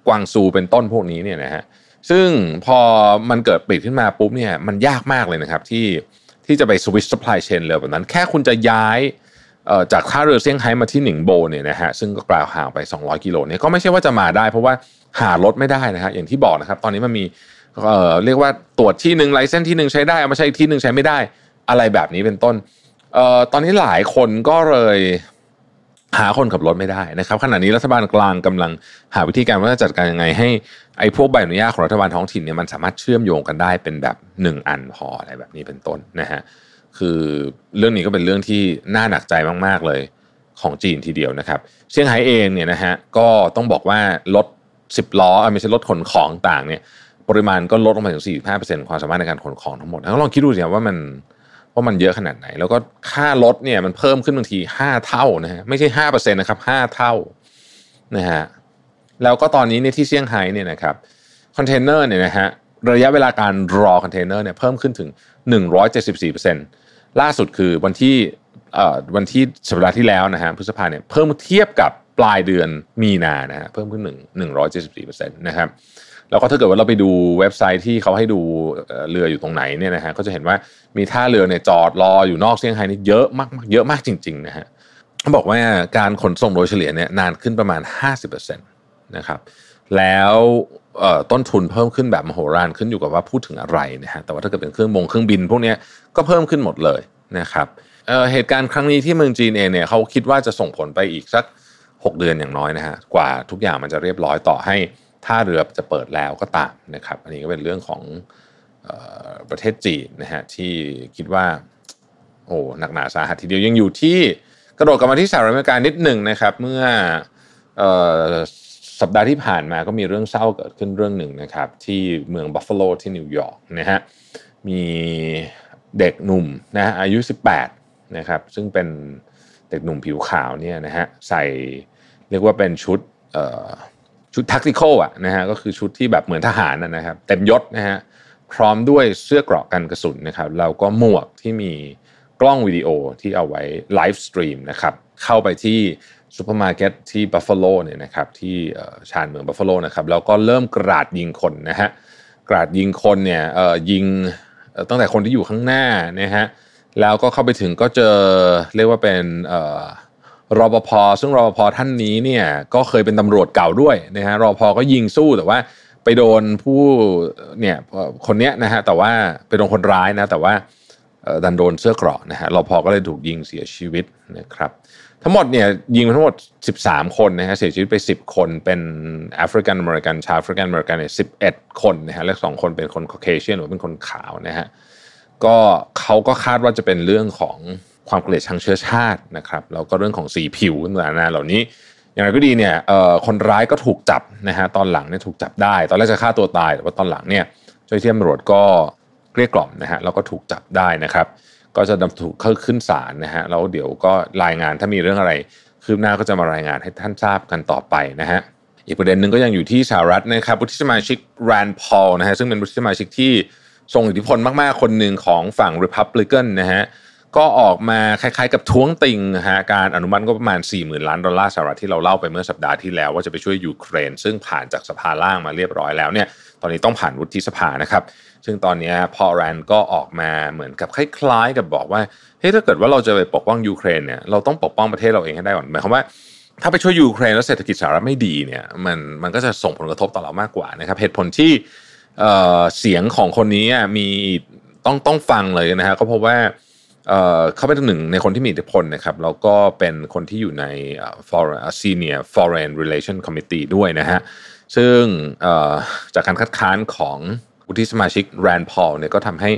กวางโจวเป็นต้นพวกนี้เนี่ยนะฮะซึ่งพอมันเกิดปิดขึ้นมาปุ๊บเนี่ยมันยากมากเลยนะครับที่ที่จะไปสวิตช์ supply chain เร็วแบบนั้น แค่คุณจะย้ายจากท่าเรือเซี่ยงไฮ้มาที่หนิงโบเนี่ยนะฮะซึ่งก็กล่าวห่างไป 200 กิโลเนี่ยก็ไม่ใช่ว่าจะมาได้ เพราะว่าหารถไม่ได้นะฮะอย่างที่บอกนะครับ ตอนนี้มันมีเอ่อเรียกว่าตรวจที่หนึ่ง license ที่หนึ่งใช้ได้เอามาใช้อีกที่หนึ่งใช้ไม่ได้ อะไรแบบนี้เป็นต้นเอ่อตอนนี้หลายคนก็เลยหาคนขับรถไม่ได้นะครับขณะนี้รัฐบาลกลางกำลังหาวิธีการว่าจะจัดการยังไง ให้ไอ้พวกใบอนุญาตของรัฐบาลท้องถิ่นเนี่ยมันสามารถเชื่อมโยงกันได้เป็นแบบหนึ่งอันพออะไรแบบนี้เป็นต้นนะฮะคือเรื่องนี้ก็เป็นเรื่องที่น่าหนักใจมาก ๆ เลยของจีนทีเดียวนะครับเซี่ยงไฮ้เองเนี่ยนะฮะก็ต้องบอกว่ารถ10 ล้อไม่ใช่รถขนของต่างเนี่ยปริมาณก็ลดลงมาถึง45%ความสามารถในการขนของทั้งหมดแล้วลองคิดดูสิว่ามัน ว่ามันเยอะขนาดไหน แล้วก็ค่ารถเนี่ยมันเพิ่มขึ้นบางที5เท่านะฮะไม่ใช่5%นะครับ5เท่านะฮะแล้วก็ตอนนี้เนี่ยที่เซี่ยงไฮ้เนี่ยนะครับคอนเทนเนอร์เนี่ยนะฮะระยะเวลาการรอคอนเทนเนอร์เนี่ยเพิ่มขึ้นถึง 174%ล่าสุดคือวันที่วันที่สัปดาห์ที่แล้วนะฮะพฤษภาเนี่ยเพิ่มเทียบกับปลายเดือนมีนานะฮะเพิ่มขึ้นหนึ่งหนึ่งร้อยเจ็ดสิบสี่เปอร์เซ็นต์นะครับ แล้วก็ถ้าเกิดว่าเราไปดูเว็บไซต์ที่เขาให้ดูเรืออยู่ตรงไหนเนี่ยนะฮะก็จะเห็นว่ามีท่าเรือเนี่ยจอดรออยู่นอกเซี่ยงไฮ้นี่เยอะมากเยอะมากจริงๆนะฮะเขาบอกว่าการขนส่งโดยเฉลี่ยเนี่ยนานขึ้นประมาณ 50%นะครับแล้วต้นทุนเพิ่มขึ้นแบบมโหฬารขึ้นอยู่กับว่าพูดถึงอะไรนะฮะแต่ว่าถ้าเกิดเป็นเครื่องบงเครื่องบิน พวกนี้ก็เพิ่มขึ้นหมดเลยนะครับเหตุการณ์ครั้งนี้ที่เมืองจีนเองเนี่ยเขาคิดว่าจะส่งผลไปอีกสัก 6 เดือนอย่างน้อยนะฮะกว่าทุกอย่างมันจะเรียบร้อยต่อให้ ท่าเรือจะเปิดแล้วก็ตามนะครับ อันนี้ก็เป็นเรื่องของออประเทศจีนนะฮะที่คิดว่าโอ้หนักหนาสาหัสทีเดียวยังอยู่ที่กระโดดกลับมาที่สหรัฐอเมริกานิดหนึ่งนะครับ เมื่อสัปดาห์ที่ผ่านมาก็มีเรื่องเศร้าเกิดขึ้นเรื่องหนึ่งนะครับ ที่เมืองบัฟฟาโลที่นิวยอร์กนะฮะมีเด็กหนุ่มนะฮะอายุ 18นะครับซึ่งเป็นเด็กหนุ่มผิวขาวเนี่ยนะฮะใส่เรียกว่าเป็นชุด ชุด tactical อะนะฮะก็คือชุดที่แบบเหมือนทหารนะครับ เต็มยศนะฮะพร้อมด้วยเสื้อเกราะกันกระสุนนะครับแล้วก็หมวกที่มีกล้องวิดีโอที่เอาไว้ livestream นะครับเข้าไปที่ซูเปอร์มาร์เก็ตที่บัฟฟาโลเนี่ยนะครับที่ชานเมืองบัฟฟาโลนะครับแล้วก็เริ่มกราดยิงคนนะฮะกราดยิงคนเนี่ยยิงตั้งแต่คนที่อยู่ข้างหน้านะฮะแล้วก็เข้าไปถึงก็เจอเรียกว่าเป็น รปภซึ่งรปภท่านนี้เนี่ยก็เคยเป็นตำรวจเก่าด้วยนะฮะรปภก็ยิงสู้แต่ว่าไปโดนผู้เนี่ยคนเนี้ยนะฮะแต่ว่าไปโดนคนร้ายนะแต่ว่าดันโดนเสื้อเกราะนะฮะรปภก็เลยถูกยิงเสียชีวิตนะครับทั้งหมดเนี่ยยิงทั้งหมด 13 คนนะฮะเสียชีวิตไป 10 คนเป็นแอฟริกันอเมริกันชาวแอฟริกันอเมริกันเนี่ย11คนนะฮะและสองคนเป็นคนคอเคเชียนหรือเป็นคนขาวนะฮะก็เขาก็คาดว่าจะเป็นเรื่องของ ความเกลียดชังเชื้อชาตินะครับแล้วก็เรื่องของสีผิวต่างๆเหล่านี้ อย่างไรก็ดีเนี่ยคนร้ายก็ถูกจับนะฮะตอนหลังเนี่ยถูกจับได้ ตอนแรกจะฆ่าตัวตาย แต่ว่าตอนหลังเนี่ยเจ้าหน้าที่ตำรวจก็เกลี้ยกล่อมนะฮะแล้วก็ถูกจับได้นะครับ ก็จะนำถูกเข้าขึ้นศาลนะฮะแล้วเดี๋ยวก็รายงานถ้ามีเรื่องอะไรคืบหน้าก็จะมารายงานให้ท่านทราบกันต่อไปนะฮะอีกประเด็นหนึ่งก็ยังอยู่ที่สหรัฐนะครับวุฒิสมาชิกแรนพอลนะฮะซึ่งเป็นวุฒิสมาชิกที่ทรงอิทธิพลมากๆ คนหนึ่งของฝั่ง Republican นะฮะ ก็ออกมาคล้ายๆกับท้วงติงนะฮะการอนุมัติก็ประมาณ 40,000 ล้านดอลลาร์สหรัฐที่เราเล่าไปเมื่อสัปดาห์ที่แล้ว ว่าจะไปช่วยยูเครน ซึ่งผ่านจากสภาล่างมาเรียบร้อยแล้วเนี่ยตอนนี้ต้องผ่านวุฒิสภานะครับ ซึ่งตอนนี้พอแรนก็ออกมาเหมือนกับคล้ายๆ กับบอกว่าเฮ้ยถ้าเกิดว่าเราจะไปปกป้องยูเครนเนี่ยเราต้องปกป้องประเทศเราเองให้ได้ก่อนหมายความว่าถ้าไปช่วยยูเครนแล้วเศรษฐกิจสหรัฐไม่ดีเนี่ยมันมันก็จะส่งผลกระทบต่อเรามากกว่านะครับเหตุผลที่เสียงของคนนี้มีต้องต้องฟังเลยนะฮะก็เพราะว่า เขาเป็นหนึ่งในคนที่มีอิทธิพลนะครับแล้วก็เป็นคนที่อยู่ใน foreign senior foreign relation committee ด้วยนะฮะซึ่งจากการคัดค้านของวุฒิสมาชิกแรนพอลเนี่ยก็ทำให้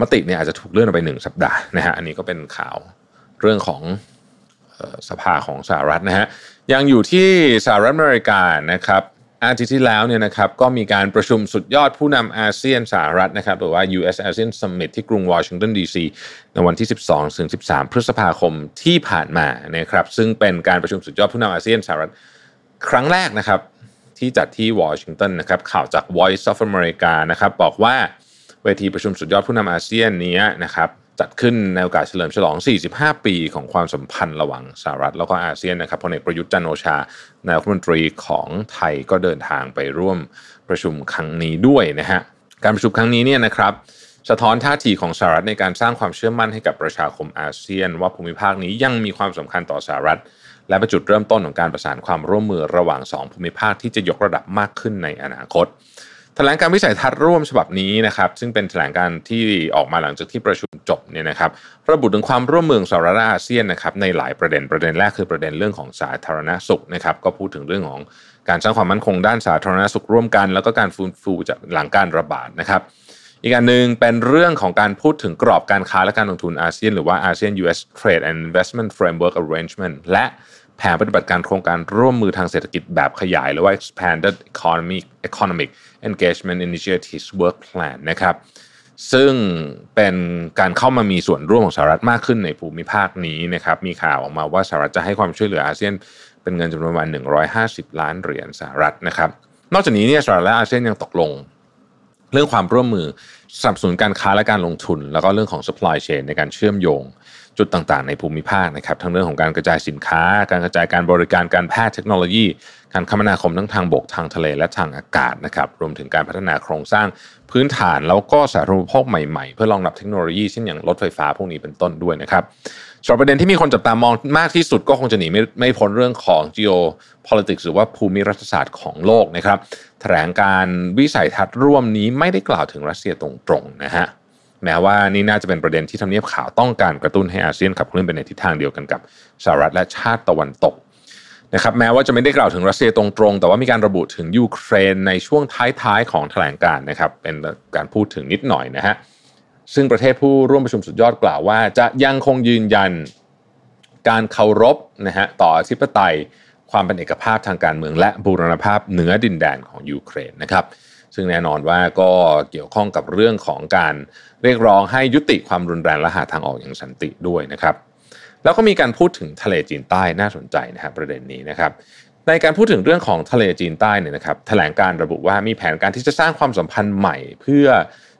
มติเนี่ยอาจจะถูกเลื่อนออกไปหนึ่งสัปดาห์นะฮะอันนี้ก็เป็นข่าวเรื่องของสภาของสหรัฐนะฮะยังอยู่ที่สหรัฐอเมริกานะครับ อาทิตย์ที่แล้วเนี่ยนะครับก็มีการประชุมสุดยอดผู้นำอาเซียนสหรัฐนะครับหรือว่า US ASEAN Summit ที่กรุงวอชิงตันดีซีในวันที่ 12ถึง13 พฤษภาคมที่ผ่านมานะครับซึ่งเป็นการประชุมสุดยอดผู้นำอาเซียนสหรัฐครั้งแรกนะครับที่จัดที่วอชิงตันนะครับข่าวจาก Voice of America นะครับบอกว่าเวทีประชุมสุดยอดผู้นำอาเซียนนี้นะครับ จัดขึ้นในโอกาสเฉลิมฉลอง 45 ปีของความสัมพันธ์ระหว่างสหรัฐแล้วก็อาเซียนนะครับพลเอกประยุทธ์จันโอชานายกรัฐมนตรีของไทยก็เดินทางไปร่วมประชุมครั้งนี้ด้วยนะฮะการประชุมครั้งนี้เนี่ยนะครับสะท้อนท่าทีของสหรัฐในการสร้างความเชื่อมั่นให้กับประชาคมอาเซียน ว่าภูมิภาคนี้ยังมีความสำคัญต่อสหรัฐ และเป็นจุดเริ่มต้นของการประสานความร่วมมือระหว่าง 2 ภูมิภาคที่จะยกระดับมากขึ้นในอนาคต ถลงการวิสัยทัศน์ร่วมฉบับนี้นะครับซึ่งเป็นแถลงการที่ออกมาหลังจากที่ประชุมจบเนี่ยนะครับระบุถึงความร่วมมือสหรัฐอาเซียนนะครับในหลายประเด็นประเด็นแรกคือประเด็นเรื่องของสาธารณสุขนะครับก็พูดถึงเรื่องของการสร้างความมั่นคงด้านสาธารณสุขร่วมกัน แล้วก็การฟื้นฟูจากหลังการระบาดนะครับอีกอันหนึ่งเป็นเรื่องของการพูดถึงกรอบการค้าและการลงทุนอาเซียน หรือว่าอาเซียน US Trade and Investment Framework Arrangement และ แผนปฏิบัติการโครงการร่วมมือทางเศรษฐกิจแบบขยาย หรือว่า expanded economic economic engagement initiatives work plan นะครับซึ่งเป็นการเข้ามามีส่วนร่วมของสหรัฐมากขึ้นในภูมิภาคนี้นะครับมีข่าวออกมาว่าสหรัฐจะให้ความช่วยเหลืออาเซียนเป็นเงินจำนวนประมาณ 150 ล้านเหรียญสหรัฐนะครับ นอกจากนี้เนี่ยสหรัฐและอาเซียนยังตกลง เรื่องความร่วมมือสนับสนุนการค้าและการลงทุน แล้วก็เรื่องของ supply chain ในการเชื่อมโยง จุดต่างๆ ในภูมิภาคนะครับทั้งเรื่องของการกระจายสินค้า การกระจายการบริการการแพทย์เทคโนโลยี การคมนาคมทั้งทางบกทางทะเลและทางอากาศนะครับรวมถึงการพัฒนาโครงสร้างพื้นฐานแล้วก็สาธารณูปโภคใหม่ๆ เพื่อรองรับเทคโนโลยีเช่นอย่างรถไฟฟ้าพวกนี้เป็นต้นด้วยนะครับสำหรับประเด็นที่มีคนจับตามองมากที่สุดก็คงจะหนีไม่ไม่พ้นเรื่องของ geopolitics หรือว่าภูมิรัฐศาสตร์ของโลกนะครับแถลงการวิสัยทัศน์ร่วมนี้ไม่ได้กล่าวถึงรัสเซียตรงๆนะฮะ แม้ว่านี่น่าจะเป็นประเด็นที่ทำเนียบข่าวต้องการกระตุ้นให้อาเซียนขับเคลื่อนไปในทิศทางเดียวกันกับสหรัฐและชาติตะวันตกนะครับแม้ว่าจะไม่ได้กล่าวถึงรัสเซียตรงๆ แต่ว่ามีการระบุถึงยูเครนในช่วงท้ายๆของแถลงการนะครับเป็นการพูดถึงนิดหน่อยนะฮะซึ่งประเทศผู้ร่วมประชุมสุดยอดกล่าวว่า จะยังคงยืนยันการเคารพนะฮะต่ออธิปไตย ความเป็นเอกภาพทางการเมือง และบูรณภาพเหนือดินแดนของยูเครนนะครับ ซึ่งแน่นอนว่าก็เกี่ยวข้องกับเรื่องของการเรียกร้องให้ยุติความรุนแรงและหาทางออกอย่างสันติด้วยนะครับ แล้วก็มีการพูดถึงทะเลจีนใต้น่าสนใจนะครับประเด็นนี้นะครับ ในการพูดถึงเรื่องของทะเลจีนใต้เนี่ยนะครับแถลงการระบุว่ามีแผนการที่จะสร้างความสัมพันธ์ใหม่ เพื่อ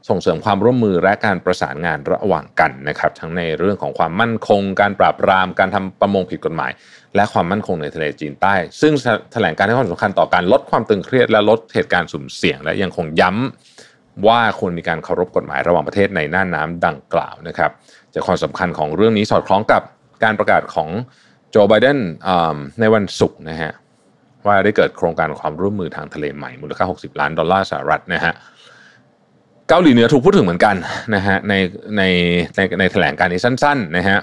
ส่งเสริมความร่วมมือและการประสานงานระหว่างกันนะครับ ทั้งในเรื่องของความมั่นคง การปราบปรามการทำประมงผิดกฎหมาย และความมั่นคงในทะเลจีนใต้ ซึ่งแถลงการให้ความสำคัญต่อการลดความตึงเครียดและลดเหตุการณ์สุ่มเสี่ยง และยังคงย้ำว่าควรมีการเคารพกฎหมายระหว่างประเทศในน่านน้าดังกล่าวนะครับจากความสำคัญของเรื่องนี้สอดคล้องกับการประกาศของโจไบเดนในวันศุกร์นะฮะว่าได้เกิดโครงการความร่วมมือทางทะเลใหม่มูลค่า 60 ล้านดอลลาร์สหรัฐนะฮะเกาหลีเหนือถูกพูดถึงเหมือนกันนะฮะในในในในแถลงการนี้สั้นๆนะฮะ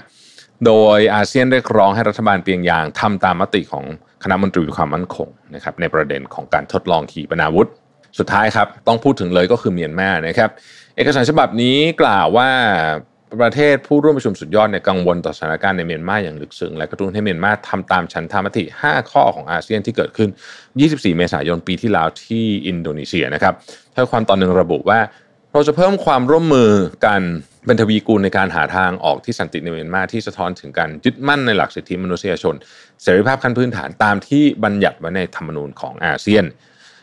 โดยอาเซียนเรียกร้องให้รัฐบาลเปียงยางทำตามมติของคณะมนตรีความมั่นคงนะครับในประเด็นของการทดลองขีปนาวุธ สุดท้ายครับต้องพูดถึงเลยก็คือเมียนมานะครับเอกสารฉบับนี้กล่าวว่าประเทศผู้ร่วมประชุมสุดยอดในกังวลต่อสถานการณ์ในเมียนมาอย่างลึกซึ้งและกระตุ้นให้เมียนมาทำตามฉันทามติ 5 ข้อของอาเซียนที่เกิดขึ้น 24 เมษายนปีที่แล้วที่อินโดนีเซียนะครับถ้าความตอนหนึ่งระบุว่า เราจะเพิ่มความร่วมมือกันเป็นทวีกูลในการหาทางออกที่สันติในเมียนมาที่สะท้อนถึงการยึดมั่นในหลักสิทธิมนุษยชน เสรีภาพขั้นพื้นฐานตามที่บัญญัติไว้ในธรรมนูญของอาเซียน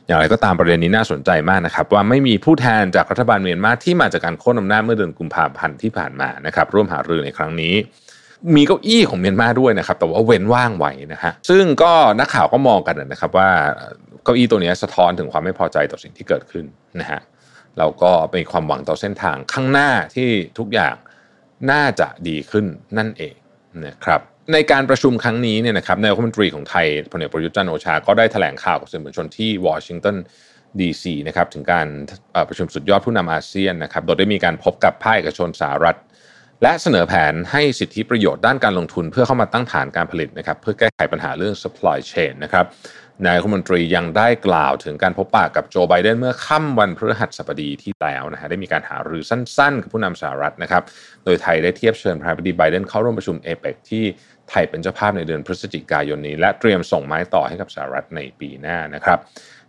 อย่างไรก็ตามประเด็นนี้น่าสนใจมากนะครับ ว่าไม่มีผู้แทนจากรัฐบาลเมียนมาที่มาจากการโค่นอำนาจเมื่อเดือนกุมภาพันธ์ที่ผ่านมานะครับร่วมหารือในครั้งนี้มีเก้าอี้ของเมียนมาด้วยนะครับ แต่ว่าเว้นว่างไว้นะฮะซึ่งก็นักข่าวก็มองกันนะครับว่าเก้าอี้ตัวนี้สะท้อนถึงความไม่พอใจต่อสิ่งที่เกิดขึ้นนะฮะ เราก็เป็นความหวังต่อเส้นทางข้างหน้าที่ทุกอย่างน่าจะดีขึ้นนั่นเองนะครับในการประชุมครั้งนี้เนี่ยนะครับนายกรัฐมนตรีของไทยพลเอกประยุทธ์จันทร์โอชา ก็ได้แถลงข่าวกับสื่อมวลชนที่วอชิงตันดีซีนะครับถึงการประชุมสุดยอดผู้นำอาเซียนนะครับโดยได้มีการพบกับภาคเอกชนสหรัฐ และเสนอแผนให้สิทธิประโยชน์ด้านการลงทุนเพื่อเข้ามาตั้งฐานการผลิตนะครับเพื่อแก้ไขปัญหาเรื่อง supply chain นะครับ นายรัฐมนตรียังได้กล่าวถึงการพบปะกับโจไบเดนเมื่อค่ำวันพฤหัสบดีที่แล้วนะฮะได้มีการหารือสั้นๆ กับผู้นำสหรัฐนะครับ โดยไทยได้เทียบเชิญประธานาธิบดีไบเดนเข้าร่วมประชุมเอเปกที่ไทยเป็นเจ้าภาพในเดือนพฤศจิกายนนี้ และเตรียมส่งไม้ต่อให้กับสหรัฐในปีหน้านะครับ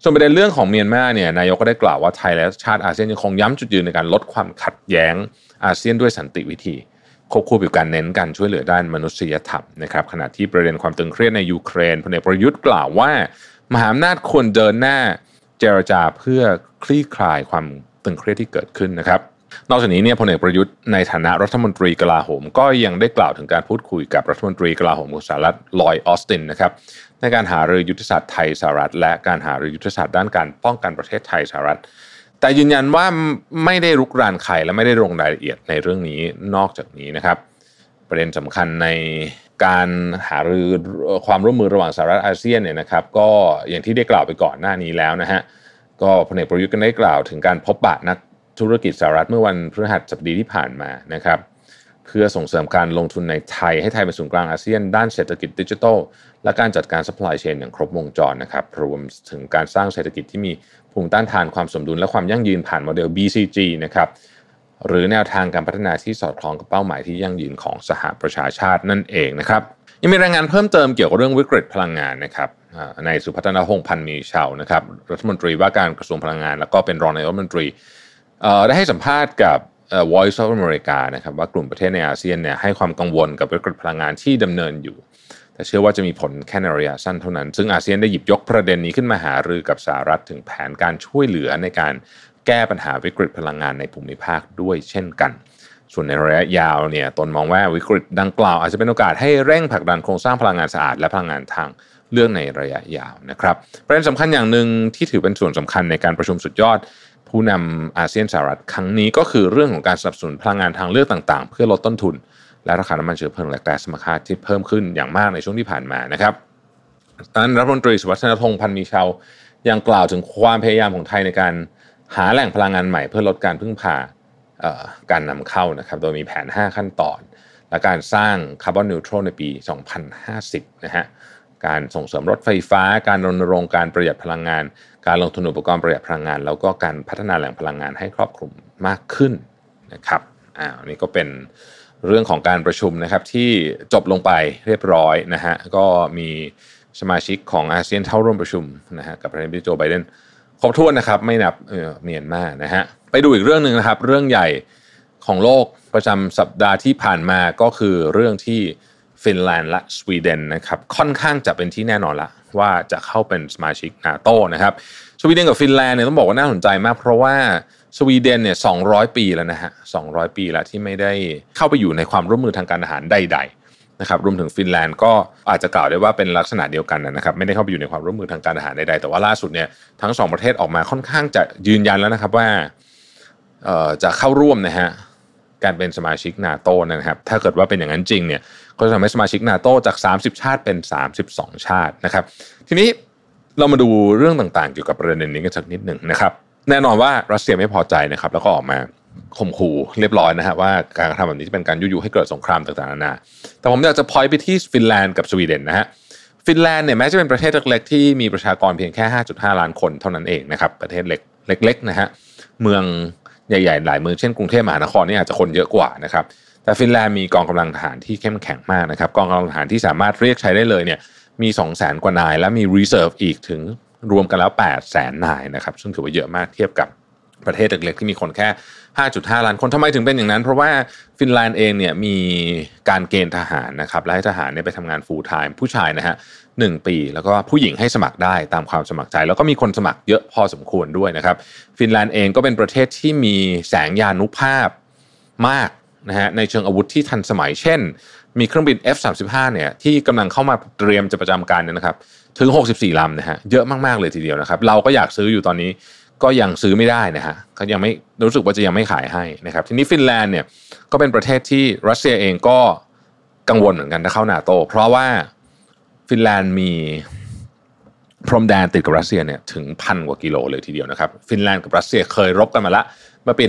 ส่วนประเด็นเรื่องของเมียนมาเนี่ยนายกก็ได้กล่าวว่าไทยและชาติอาเซียนยังคงย้ำจุดยืนในการลดความขัดแย้งอาเซียนด้วยสันติวิธี ควบคู่กับการเน้นการช่วยเหลือด้านมนุษยธรรมนะครับขณะที่ประเด็นความตึงเครียดในยูเครนพลเอกประยุทธ์กล่าวว่า มหาอำนาจควรเดินหน้าเจรจาเพื่อคลี่คลายความตึงเครียดที่เกิดขึ้นนะครับ นอกจากนี้เนี่ยพลเอกประยุทธ์ในฐานะรัฐมนตรีกลาโหม ก็ยังได้กล่าวถึงการพูดคุยกับรัฐมนตรีกลาโหมของสหรัฐลอยออสตินนะครับในการหารือยุทธศาสตร์ไทยสหรัฐ และการหารือยุทธศาสตร์ด้านการป้องกันประเทศไทยสหรัฐ แต่ยืนยันว่าไม่ได้รุกรานใครและไม่ได้ลงรายละเอียดในเรื่องนี้นอกจากนี้นะครับ ประเด็นสำคัญในการหารือความร่วมมือระหว่างสหรัฐอาเซียนเนี่ยนะครับ ก็อย่างที่ได้กล่าวไปก่อนหน้านี้แล้วนะฮะก็พลเอกประยุทธ์ก็ได้กล่าวถึงการพบปะนักธุรกิจสหรัฐเมื่อวันพฤหัสบดีที่ผ่านมานะครับ เพื่อส่งเสริมการลงทุนในไทยให้ไทยเป็นศูนย์กลางอาเซียน ด้านเศรษฐกิจดิจิทัล และการจัดการ supply chain อย่างครบวงจรนะครับรวมถึงการสร้างเศรษฐกิจที่มีภูมิต้านทานความสมดุลและความยั่งยืนผ่านโมเดล BCG นะครับหรือแนวทางการพัฒนาที่สอดคล้องกับเป้าหมายที่ยั่งยืนของสหประชาชาตินั่นเองนะครับยังมีรายงานเพิ่มเติมเกี่ยวกับเรื่องวิกฤตพลังงานนะครับในสุพัฒนาหงพันมีชาวนะครับรัฐมนตรีว่าการกระทรวงพลังงาน แล้วก็เป็นรองนายกรัฐมนตรีได้ให้สัมภาษณ์กับ Voice of America นะครับว่ากลุ่มประเทศในอาเซียนเนี่ยให้ความกังวลกับวิกฤตพลังงานที่ดำเนินอยู่ แต่เชื่อว่าจะมีผลแค่ในระยะสั้นเท่านั้น ซึ่งอาเซียนได้หยิบยกประเด็นนี้ขึ้นมาหารือกับสหรัฐถึงแผนการช่วยเหลือในการแก้ปัญหาวิกฤตพลังงานในภูมิภาคด้วยเช่นกัน ส่วนในระยะยาวเนี่ยตนมองว่าวิกฤตดังกล่าวอาจจะเป็นโอกาสให้เร่งผลักดันโครงสร้างพลังงานสะอาดและพลังงานทางเรื่องในระยะยาวนะครับ ประเด็นสำคัญอย่างหนึ่งที่ถือเป็นส่วนสำคัญในการประชุมสุดยอด ผู้นำอาเซียนสหรัฐครั้งนี้ก็คือเรื่องของการสนับสนุนพลังงานทางเลือกต่างๆ เพื่อลดต้นทุน และราคาน้ำมันเชื้อเพลิงและแก๊สธรรมชาติที่เพิ่มขึ้นอย่างมากในช่วงที่ผ่านมานะครับดังนั้นรัฐมนตรีสุวัฒนพงศ์พันธ์มีชาวยังกล่าวถึงความพยายามของไทยในการหาแหล่งพลังงานใหม่เพื่อลดการพึ่งพาการนำเข้านะครับโดยมีแผน 5 ขั้นตอน และการสร้างคาร์บอนนิวทรัลในปี 2050 นะฮะการส่งเสริมรถไฟฟ้า การรณรงค์การประหยัดพลังงาน การลงทุนอุปกรณ์ประหยัดพลังงาน แล้วก็การพัฒนาแหล่งพลังงานให้ครอบคลุมมากขึ้นนะครับอ่านี่ก็เป็น เรื่องของการประชุมนะครับที่จบลงไปเรียบร้อยนะฮะก็มีสมาชิกของอาเซียนเข้าร่วมประชุมนะฮะกับประธานาธิบดีโจไบเดนครบถ้วนนะครับไม่นับเมียนมานะฮะไปดูอีกเรื่องหนึ่งนะครับ เรื่องใหญ่ของโลกประจำสัปดาห์ที่ผ่านมาก็คือเรื่องที่ฟินแลนด์และสวีเดนนะครับค่อนข้างจะเป็นที่แน่นอนละว่าจะเข้าเป็นสมาชิกนาโตนะครับสวีเดนกับฟินแลนด์เนี่ยต้องบอกว่าน่าสนใจมาก เพราะว่า สวีเดนเนี่ยสองปีแล้วนะฮะสองปีแล้วที่ไม่ได้เข้าไปอยู่ในความร่วมมือทางการอาหารใด ๆนะครับรวมถึงฟินแลนด์ก็อาจจะกล่าวได้ว่าเป็นลักษณะเดียวกันนะครับไม่ได้เข้าไปอยู่ในความร่วมมือทางการอาหารใดๆแต่ว่าล่าสุดเนี่ยทั้งสองประเทศออกมาค่อนข้างจะยืนยันแล้วนะครับว่าจะเข้าร่วมนะฮะการเป็นสมาชิกนาโตนะครับถ้าเกิดว่าเป็นอย่างนั้นจริงเนี่ยก็จะทำให้สมาชิกนาโตจาก 30 ชาติเป็น 32 ชาตินะครับ ทีนี้เรามาดูเรื่องต่างๆ เกี่ยวกับประเด็นนี้กันสักนิดหนึ่งนะครับ แน่นอนว่ารัสเซียไม่พอใจนะครับ แล้วก็ออกมาข่มขู่เรียบร้อยนะฮะว่าการกระทำแบบนี้จะเป็นการยุยงให้เกิดสงครามต่างๆนานา แต่ผมอยากจะพอยไปที่ฟินแลนด์กับสวีเดนนะฮะฟินแลนด์เนี่ยแม้จะเป็นประเทศเล็กๆที่มีประชากรเพียงแค่ 5.5 ล้านคนเท่านั้นเองนะครับประเทศเล็กเล็กๆนะฮะเมืองใหญ่ๆหลายเมืองเช่นกรุงเทพมหานครนี่อาจจะคนเยอะกว่านะครับแต่ฟินแลนด์มีกองกำลังทหารที่เข้มแข็งมากนะครับกองกำลังทหารที่สามารถเรียกใช้ได้เลยเนี่ยมี 2 0 0แสนกว่านาย และมี reserve อีกถึง รวมกันแล้ว8แสนนายนะครับ ซึ่งถือว่าเยอะมากเทียบกับประเทศเล็กๆที่มีคนแค่ 5.5 ล้านคนทำไมถึงเป็นอย่างนั้น เพราะว่าฟินแลนด์เองเนี่ยมีการเกณฑ์ทหารนะครับและให้ทหารเนี่ยไปทำงาน full time ผู้ชายนะฮะหนึ่งปี แล้วก็ผู้หญิงให้สมัครได้ตามความสมัครใจ แล้วก็มีคนสมัครเยอะพอสมควรด้วยนะครับ ฟินแลนด์เองก็เป็นประเทศที่มีแสงยานุภาพมากนะฮะในเชิงอาวุธที่ทันสมัยเช่น มีเครื่องบิน F35 เนี่ยที่กำลังเข้ามาเตรียมจะประจำการเนี่ยนะครับ ถึง 64ลำนะฮะเยอะมากๆเลยทีเดียวนะครับ เราก็อยากซื้ออยู่ตอนนี้ก็ยังซื้อไม่ได้นะฮะเขายังไม่รู้สึกว่าจะยังไม่ขายให้นะครับ ทีนี้ฟินแลนด์เนี่ยก็เป็นประเทศที่รัสเซียเองก็กังวลเหมือนกันถ้าเข้านาโต เพราะว่าฟินแลนด์มีพรมแดนติดกับรัสเซียเนี่ยถึงพันกว่ากิโลเลยทีเดียวนะครับ ฟินแลนด์กับรัสเซียเคยรบกันมาละ เมื่อปี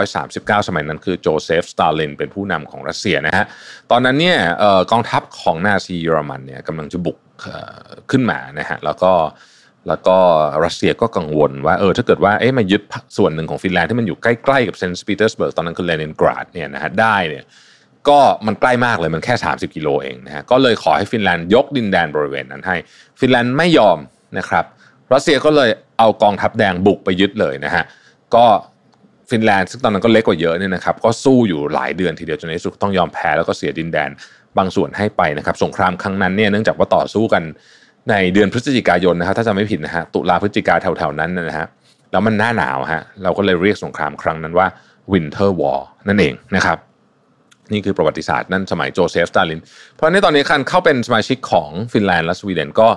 1939 สมัยนั้นคือโจเซฟ สตาลิน เป็นผู้นำของรัสเซียนะฮะ ตอนนั้นเนี่ยกองทัพของนาซีเยอรมันเนี่ยกำลังจะบุกขึ้นมานะฮะ แล้วก็แล้วก็รัสเซียก็กังวลว่าเออถ้าเกิดว่าเอ๊ะมายึดส่วนหนึ่งของฟินแลนด์ที่มันอยู่ใกล้ๆกับเซนต์ปีเตอร์สเบิร์กตอนนั้นคือเลนินกราดเนี่ยนะฮะได้เนี่ยก็มันใกล้มากเลยมันแค่ 30 กิโลเองนะฮะก็เลยขอให้ฟินแลนด์ยกดินแดนบริเวณนั้นให้ ฟินแลนด์ไม่ยอมนะครับรัสเซียก็เลยเอากองทัพแดงบุกไปยึดเลยนะฮะก็ ฟินแลนด์ซึ่งตอนนั้นก็เล็กกว่าเยอะเนี่ยนะครับก็สู้อยู่หลายเดือนทีเดียวจนในที่สุดต้องยอมแพ้แล้วก็เสียดินแดนบางส่วนให้ไปนะครับสงครามครั้งนั้นเนี่ยเนื่องจากว่าต่อสู้กันในเดือนพฤศจิกายนนะครับถ้าจะไม่ผิดนะฮะตุลาพฤศจิกาแถวๆนั้นนะฮะแล้วมันหน้าหนาวฮะเราก็เลยเรียกสงครามครั้งนั้นว่า Winter War นั่นเองนะครับนี่คือประวัติศาสตร์นั่นสมัยโจเซฟสตาลิน เพราะในตอนนี้การเข้าเป็นสมาชิกของฟินแลนด์และสวีเดนก็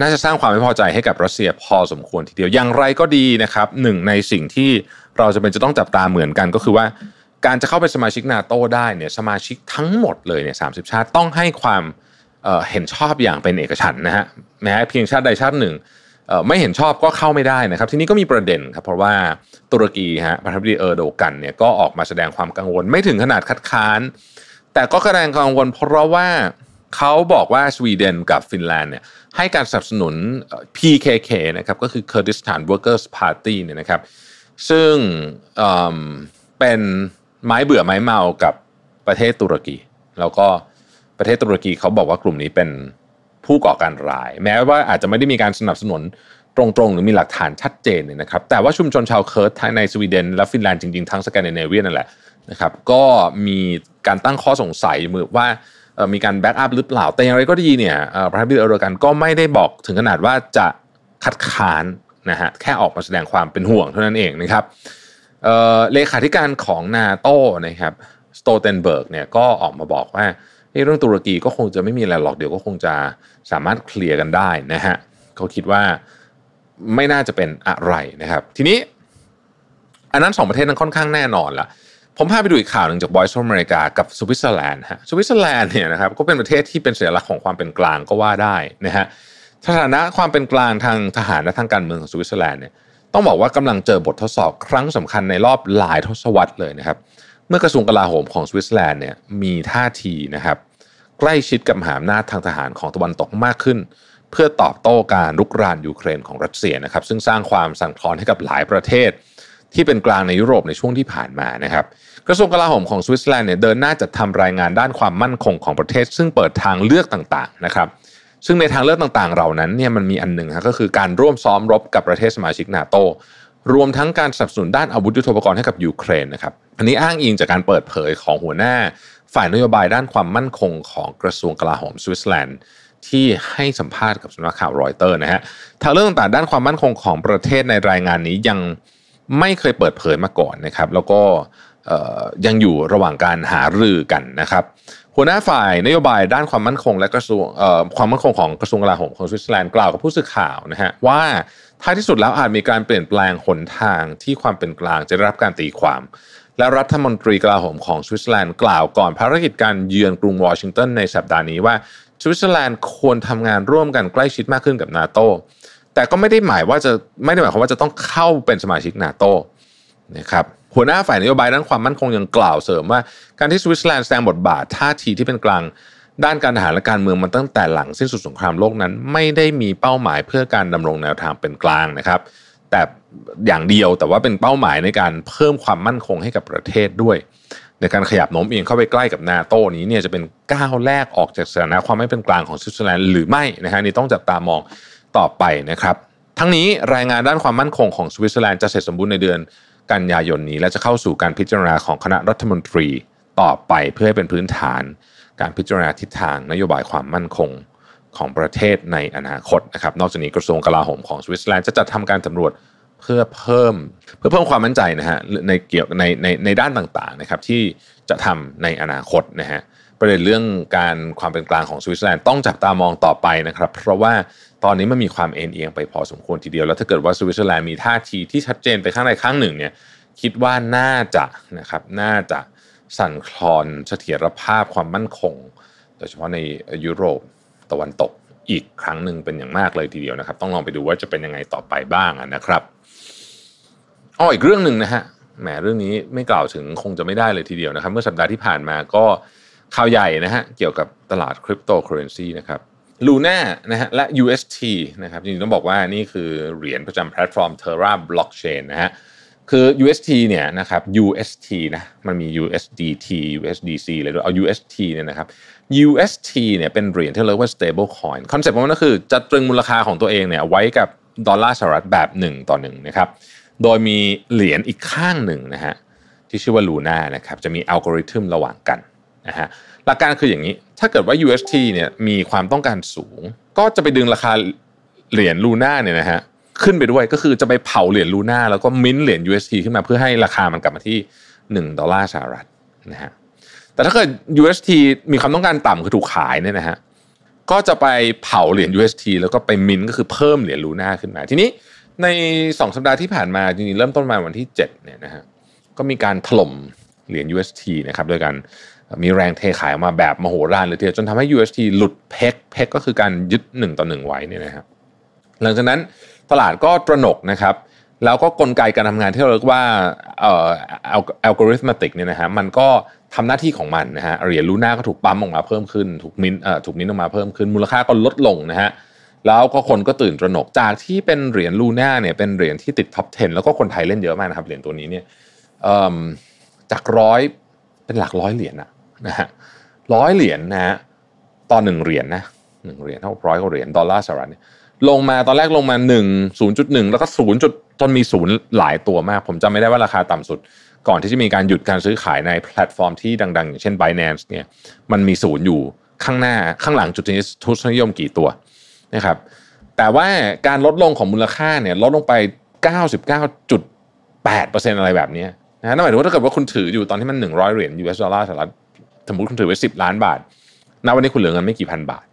น่าจะสร้างความไม่พอใจให้กับรัสเซียพอสมควรทีเดียวอย่างไรก็ดีนะครับหนึ่งในสิ่งที่เราจะเป็นจะต้องจับตาเหมือนกันก็คือว่าการจะเข้าเป็นสมาชิกนาโตได้เนี่ยสมาชิกทั้งหมดเลยเนี่ยสาชาติต้องให้ความเห็นชอบอย่างเป็นเอกฉันนะฮะแม้เพียงชาติใดชาติหนึ่งไม่เห็นชอบก็เข้าไม่ได้นะครับ ทีนี้ก็มีประเด็นครับเพราะว่าตุรกีฮะประธานาธิบดีเออร์โดกันเนี่ยก็ออกมาแสดงความกังวล ไม่ถึงขนาดคัดค้าน แต่ก็แสดงกังวลเพราะว่า เขาบอกว่าสวีเดนกับฟินแลนด์เนี่ยให้การสนับสนุน PKK นะครับก็คือ Kurdistan Workers Party เนี่ยนะครับซึ่งเป็นไม้เบื่อไม้เมากับประเทศตุรกี แล้วก็ประเทศตุรกีเขาบอกว่ากลุ่มนี้เป็นผู้ก่อการร้าย แม้ว่าอาจจะไม่ได้มีการสนับสนุนตรงๆ หรือมีหลักฐานชัดเจนเนี่ยนะครับแต่ว่าชุมชนชาวเคิร์ดในสวีเดนและฟินแลนด์จริงๆทั้งสแกนดิเนเวียนั่นแหละนะครับก็มีการตั้งข้อสงสัยมือว่า มีการ backup หรือเปล่า แต่อย่างไรก็ดีเนี่ยประธานาธิบดีเออร์โดกันก็ไม่ได้บอกถึงขนาดว่าจะคัดค้านนะฮะแค่ออกมาแสดงความเป็นห่วงเท่านั้นเองนะครับเลขาธิการของนาโต้นะครับสโตลเทนเบิร์กเนี่ยก็ออกมาบอกว่าเรื่องตุรกีก็คงจะไม่มีอะไรหรอกเดี๋ยวก็คงจะสามารถเคลียร์กันได้นะฮะเขาคิดว่าไม่น่าจะเป็นอะไรนะครับ ทีนี้ อันนั้นสองประเทศนั้นค่อนข้างแน่นอนละ ผมพาไปดูอีกข่าวหนึ่งจาก Voice of America กับสวิตเซอร์แลนด์ฮะสวิตเซอร์แลนด์เนี่ยนะครับก็เป็นประเทศที่เป็นสัญลักษณ์ของความเป็นกลางก็ว่าได้นะฮะสถานะความเป็นกลางทางทหารและทางการเมืองของสวิตเซอร์แลนด์เนี่ยต้องบอกว่ากำลังเจอบททดสอบครั้งสำคัญในรอบหลายทศวรรษเลยนะครับ เมื่อกระทรวงกลาโหมของสวิตเซอร์แลนด์เนี่ยมีท่าทีนะครับใกล้ชิดกับมหาอำนาจทางทหารของตะวันตกมากขึ้น เพื่อตอบโต้การลุกรานยูเครนของรัสเซียนะครับ ซึ่งสร้างความสั่นคลอนให้กับหลายประเทศ ที่เป็นกลางในยุโรปในช่วงที่ผ่านมานะครับ กระทรวงกลาโหมของสวิตเซอร์แลนด์เนี่ยเดินหน้าจัดทำรายงานด้านความมั่นคงของประเทศ ซึ่งเปิดทางเลือกต่างๆนะครับซึ่งในทางเลือกต่างๆ เหล่านั้นเนี่ยมันมีอันหนึ่งครับก็คือการร่วมซ้อมรบกับประเทศสมาชิกนาโตรวมทั้งการสนับสนุนด้านอาวุธยุทโธปกรณ์ให้กับยูเครนนะครับอันนี้อ้างอิงจากการเปิดเผยของหัวหน้า ฝ่ายนโยบายด้านความมั่นคงของกระทรวงกลาโหมสวิตเซอร์แลนด์ที่ให้สัมภาษณ์กับสำนักข่าวรอยเตอร์นะฮะทางเลือกต่างด้านความมั่นคงของประเทศในรายงานนี้ยังไม่เคยเปิดเผยมาก่อนนะครับ แล้วก็ ยังอยู่ระหว่างการหารือกันนะครับหัวหน้าฝ่ายนโยบายด้านความมั่นคง และกระทรวงความมั่นคงของกระทรวงกลาโหมของสวิตเซอร์แลนด์กล่าวกับผู้สื่อข่าวนะฮะว่าท้ายที่สุดแล้วอาจมีการเปลี่ยนแปลงหนทางที่ความเป็นกลางจะได้รับการตีความ และรัฐมนตรีกลาโหมของสวิตเซอร์แลนด์กล่าวก่อนภารกิจการเยือนกรุงวอชิงตันในสัปดาห์นี้ว่าสวิตเซอร์แลนด์ควรทำงานร่วมกันใกล้ชิดมากขึ้นกับนาโตแต่ก็ไม่ได้หมายว่าจะไม่ได้หมายความว่าจะต้องเข้าเป็นสมาชิกนาโตนะครับ หัวหน้าฝ่ายนโยบายด้านความมั่นคงยังกล่าวเสริมว่า การที่สวิตเซอร์แลนด์แสดงบทบาทท่าทีที่เป็นกลางด้านการทหารและการเมืองมันตั้งแต่หลังสิ้นสุดสงครามโลกนั้น ไม่ได้มีเป้าหมายเพื่อการดำรงแนวทางเป็นกลางนะครับ แต่อย่างเดียวแต่ว่าเป็นเป้าหมายในการเพิ่มความมั่นคงให้กับประเทศด้วย ในการขยับโน้มเอียงเข้าไปใกล้กับนาโต้นี้เนี่ยจะเป็นก้าวแรกออกจากสถานะความไม่เป็นกลางของสวิตเซอร์แลนด์หรือไม่นะฮะนี่ต้องจับตามองต่อไปนะครับ ทั้งนี้รายงานด้านความมั่นคงของสวิตเซอร์แลนด์จะเสร็จสมบูรณ์ในเดือน กันยายนนี้ และจะเข้าสู่การพิจารณาของคณะรัฐมนตรีต่อไปเพื่อให้เป็นพื้นฐาน การพิจารณาทิศทางนโยบายความมั่นคงของประเทศในอนาคตนะครับ นอกจากนี้กระทรวงกลาโหมของสวิตเซอร์แลนด์จะจัดทำการสำรวจเพื่อเพิ่มเพื่อเพิ่มความมั่นใจนะฮะในเกี่ยวในในในด้านต่างๆนะครับที่จะทำในอนาคตนะฮะประเด็นเรื่องการความเป็นกลางของสวิตเซอร์แลนด์ต้องจับตามองต่อไปนะครับ เพราะว่า ตอนนี้มันมีความเอ็นเอียงไปพอสมควรทีเดียว แล้วถ้าเกิดว่าสวิตเซอร์แลนด์มีท่าทีที่ชัดเจนไปข้างใดข้างหนึ่งเนี่ยคิดว่าน่าจะนะครับน่าจะสั่นคลอนเสถียรภาพความมั่นคง โดยเฉพาะในยุโรปตะวันตกอีกครั้งหนึ่งเป็นอย่างมากเลยทีเดียวนะครับ ต้องลองไปดูว่าจะเป็นยังไงต่อไปบ้างนะครับอ๋ออีกเรื่องหนึ่งนะฮะแหมเรื่องนี้ไม่กล่าวถึงคงจะไม่ได้เลยทีเดียวนะครับ เมื่อสัปดาห์ที่ผ่านมาก็ข่าวใหญ่นะฮะเกี่ยวกับตลาดคริปโตเคอเรนซีนะครับ ลูน่านะฮะและ UST นะครับจริงๆต้องบอกว่านี่คือเหรียญประจำแพลตฟอร์ม Terra Blockchain นะฮะคือ UST เนี่ยนะครับ UST นะมันมี USDT USDC เลยด้วยเอา UST เนี่ยนะครับ UST เนี่ยเป็นเหรียญที่เรียกว่า stable coin คอนเซ็ปต์ของมันก็คือจะตรึงมูลค่าของตัวเองเนี่ยไว้กับดอลลาร์สหรัฐแบบหนึ่งต่อหนึ่งนะครับโดยมีเหรียญอีกข้างหนึ่งนะฮะที่ชื่อว่าลูน่านะครับจะมีอัลกอริทึมระหว่างกันนะฮะ หลักการคืออย่างนี้ ถ้าเกิดว่า UST เนี่ยมีความต้องการสูง ก็จะไปดึงราคาเหรียญลูน่าเนี่ยนะฮะขึ้นไปด้วยก็คือจะไปเผาเหรียญลูน่าแล้วก็มิ้นเหรียญ UST ขึ้นมาเพื่อให้ราคามันกลับมาที่1ดอลลาร์สหรัฐนะฮะแต่ถ้าเกิด UST มีความต้องการต่ำคือถูกขายเนี่ยนะฮะก็จะไปเผาเหรียญ UST แล้วก็ไปมิ้นก็คือเพิ่มเหรียญลูน่าขึ้นมา ทีนี้ใน 2 สัปดาห์ที่ผ่านมาจริงๆเริ่มต้นมาวันที่7เนี่ยนะฮะก็มีการถล่มเหรียญ UST นะครับโดยการ มีแรงเทขายมาแบบมโหฬารเลยทีเดียวจนทำให้ UST หลุดเพกเพกก็คือการยึด1ต่อ1ไว้เนี่ยนะครับหลังจากนั้นตลาดก็ตระหนกนะครับ แล้วก็กลไกการทำงานที่เราเรียกว่าเอ่อ algorithmic เนี่ยนะฮะมันก็ทำหน้าที่ของมันนะฮะเหรียญลูน่าก็ถูกปั๊มออกมาเพิ่มขึ้น ถูกมินเอ่อถูกมินออกมาเพิ่มขึ้น มูลค่าก็ลดลงนะฮะแล้วก็คนก็ตื่นตระหนกจากที่เป็นเหรียญลูน่าเนี่ยเป็นเหรียญที่ติด top 10 แล้วก็คนไทยเล่นเยอะมากนะครับเหรียญตัวนี้เนี่ยจากร้อยเป็นหลักร้อยเหรียญนะ นะฮะร้อยเหรียญนะฮะต่อหนึ่งเหรียญนะหนึ่งเหรียญเท่าร้อยกว่าเหรียญดอลลาร์สหรัฐเนี่ยลงมาตอนแรกลงมา1 0.1แล้วก็0จุดจนมีศูนย์หลายตัวมาก ผมจำไม่ได้ว่าราคาต่ำสุด ก่อนที่จะมีการหยุดการซื้อขายในแพลตฟอร์มที่ดังๆ อย่างเช่น Binance เนี่ยมันมีศูนย์อยู่ข้างหน้าข้างหลังจุดนี้ทุนนิยมกี่ตัวนะครับแต่ว่าการลดลงของมูลค่าเนี่ยลดลงไป 99.8%อะไรแบบนี้นะนั่นหมายถึงว่าถ้าเกิดว่าคุณถืออยู่ตอนที่มัน 100 เหรียญ US ดอลลาร์สหรัฐ สมมติคุณถือไว้10ล้านบาทณวันนี้คุณเหลือเงินไม่กี่พันบาท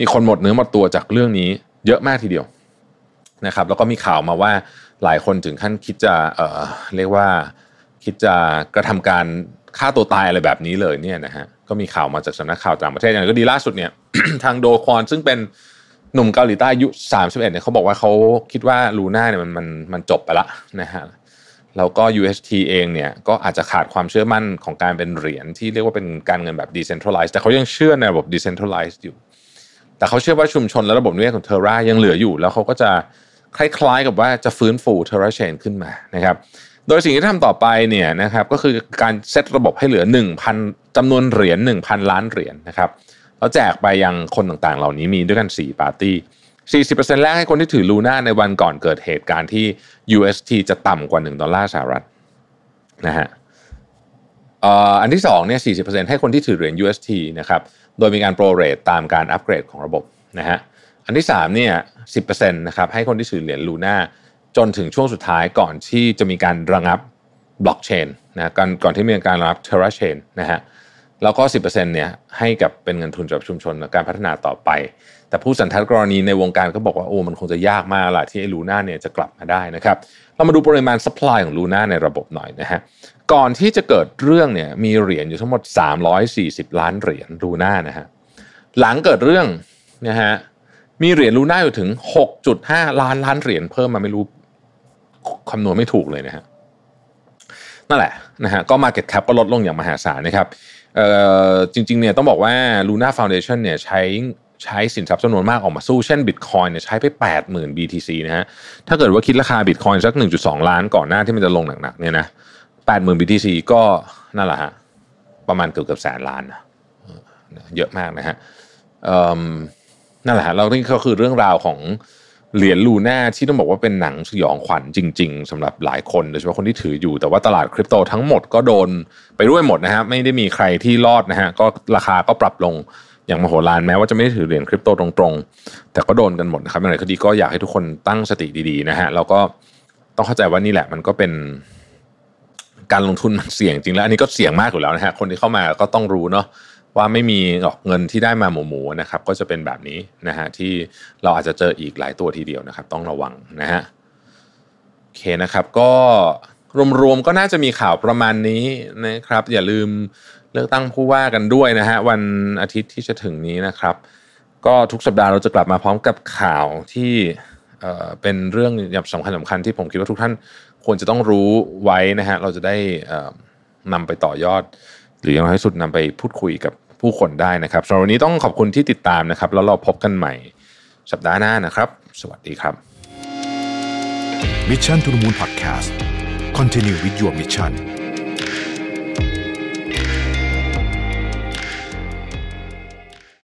มีคนหมดเนื้อหมดตัวจากเรื่องนี้เยอะมากทีเดียวนะครับ แล้วก็มีข่าวมาว่าหลายคนถึงขั้นคิดจะเอ่อเรียกว่าคิดจะกระทำการฆ่าตัวตายอะไรแบบนี้เลยเนี่ยนะฮะก็มีข่าวมาจากสำนักข่าวต่างประเทศอย่างก็ดีล่าสุดเนี่ยทางโดควอนซึ่งเป็นหนุ่มเกาหลีใต้อายุ 31เนี่ยเขาบอกว่าเขาคิดว่าลูน่าเนี่ยมันมันมันจบไปละนะฮะ แล้วก็ UST เองเนี่ยก็อาจจะขาดความเชื่อมั่นของการเป็นเหรียญที่เรียกว่าเป็นการเงินแบบ decentralized แต่เขายังเชื่อในระบบ decentralized อยู่ แต่เขาเชื่อว่าชุมชนและระบบนิเวศของเทอร่ายังเหลืออยู่ แล้วเขาก็จะคล้ายๆกับว่าจะฟื้นฟูเทอร่าเชนขึ้นมานะครับโดยสิ่งที่ทำต่อไปเนี่ยนะครับก็คือการเซตระบบให้เหลือ 1,000จำนวนเหรียญ1,000 ล้านเหรียญนะครับแล้วแจกไปยังคนต่างๆ เหล่านี้มีด้วยกัน 4 ปาร์ตี้ 40%แรกให้คนที่ถือลูน่าในวันก่อนเกิดเหตุการณ์ที่ UST จะต่ำกว่า 1 ดอลลาร์สหรัฐนะฮะอันที่2เนี่ย 40%ให้คนที่ถือเหรียญ UST นะครับ โดยมีการโปรเรทตามการอัปเกรดของระบบนะฮะ อันที่3เนี่ย 10%นะครับ ให้คนที่ถือเหรียญลูน่าจนถึงช่วงสุดท้ายก่อนที่จะมีการระงับบล็อกเชนนะก่อนก่อนที่มีการระงับเทราเชนนะฮะ แล้วก็ 10%เนี่ยให้กับเป็นเงินทุนสำหรับชุมชนในการพัฒนาต่อไป แต่ผู้สันทัดกรณีในวงการก็บอกว่าโอ้มันคงจะยากมากละที่ไอ้ลูน่าเนี่ยจะกลับมาได้นะครับเรามาดูปริมาณสป라이ของลูน่าในระบบหน่อยนะฮะก่อนที่จะเกิดเรื่องเนี่ยมีเหรียญอยู่ทั้งหมด 340 ล้านเหรียญลูน่านะฮะหลังเกิดเรื่องนะฮะมีเหรียญลูน่าอยู่ถึง 6.5 ล้านล้านเหรียญเพิ่มมาไม่รู้คำนวณไม่ถูกเลยนะฮะนั่นแหละนะฮะก็ Market Cap ก็ลดลงอย่างมหาศาลนะครับจริงๆเนี่ยต้องบอกว่า Luna Foundation เนี่ยใช้ ใช้สินทรัพย์จำนวนมากออกมาสู้ เช่น Bitcoin เนี่ยใช้ไป 80,000 BTC นะฮะถ้าเกิดว่าคิดราคา Bitcoin สัก 1.2 ล้านก่อนหน้าที่มันจะลงหนักๆเนี่ยนะ80,000 BTC ก็นั่นแหละฮะประมาณเกือบเกือบแสนล้านนะเยอะมากนะฮะนั่นแหละฮะเรานี่ก็คือเรื่องราวของเหรียญลูน่าที่ต้องบอกว่าเป็นหนังสยองขวัญจริง ๆสำหรับหลายคนโดยเฉพาะคนที่ถืออยู่แต่ว่าตลาดคริปโตทั้งหมดก็โดนไปด้วยหมดนะฮะไม่ได้มีใครที่รอดนะฮะก็ราคาก็ปรับลง อย่างมโหฬารแม้ว่าจะไม่ได้ถือเหรียญคริปโตตรงๆ แต่ก็โดนกันหมดนะครับอย่างไรก็ดีก็อยากให้ทุกคนตั้งสติดีๆนะฮะแล้วก็ต้องเข้าใจว่านี่แหละ มันก็เป็นการลงทุนมันเสี่ยงจริงแล้ว อันนี้ก็เสี่ยงมากอยู่แล้วนะฮะคนที่เข้ามาก็ต้องรู้เนาะว่าไม่มีหรอกเงินที่ได้มาหมูหมูนะครับ ก็จะเป็นแบบนี้นะฮะที่เราอาจจะเจออีกหลายตัวทีเดียวนะครับ ต้องระวังนะฮะโอเคนะครับ ก็รวมๆก็น่าจะมีข่าวประมาณนี้นะครับ อย่าลืม เลือกตั้งผู้ว่ากันด้วยนะฮะวันอาทิตย์ที่จะถึงนี้นะครับ ก็ทุกสัปดาห์เราจะกลับมาพร้อมกับข่าวที่เป็นเรื่องย่างสำคัญสำคัญที่ผมคิดว่าทุกท่านควรจะต้องรู้ไว้นะฮะเราจะได้นำไปต่อยอด หรืออย่างน้อยสุดนำไปพูดคุยกับผู้คนได้นะครับสำหรับวันนี้ต้องขอบคุณที่ติดตามนะครับ แล้วเราพบกันใหม่สัปดาห์หน้านะครับ สวัสดีครับ Mission to the Moon Podcast Continue with your mission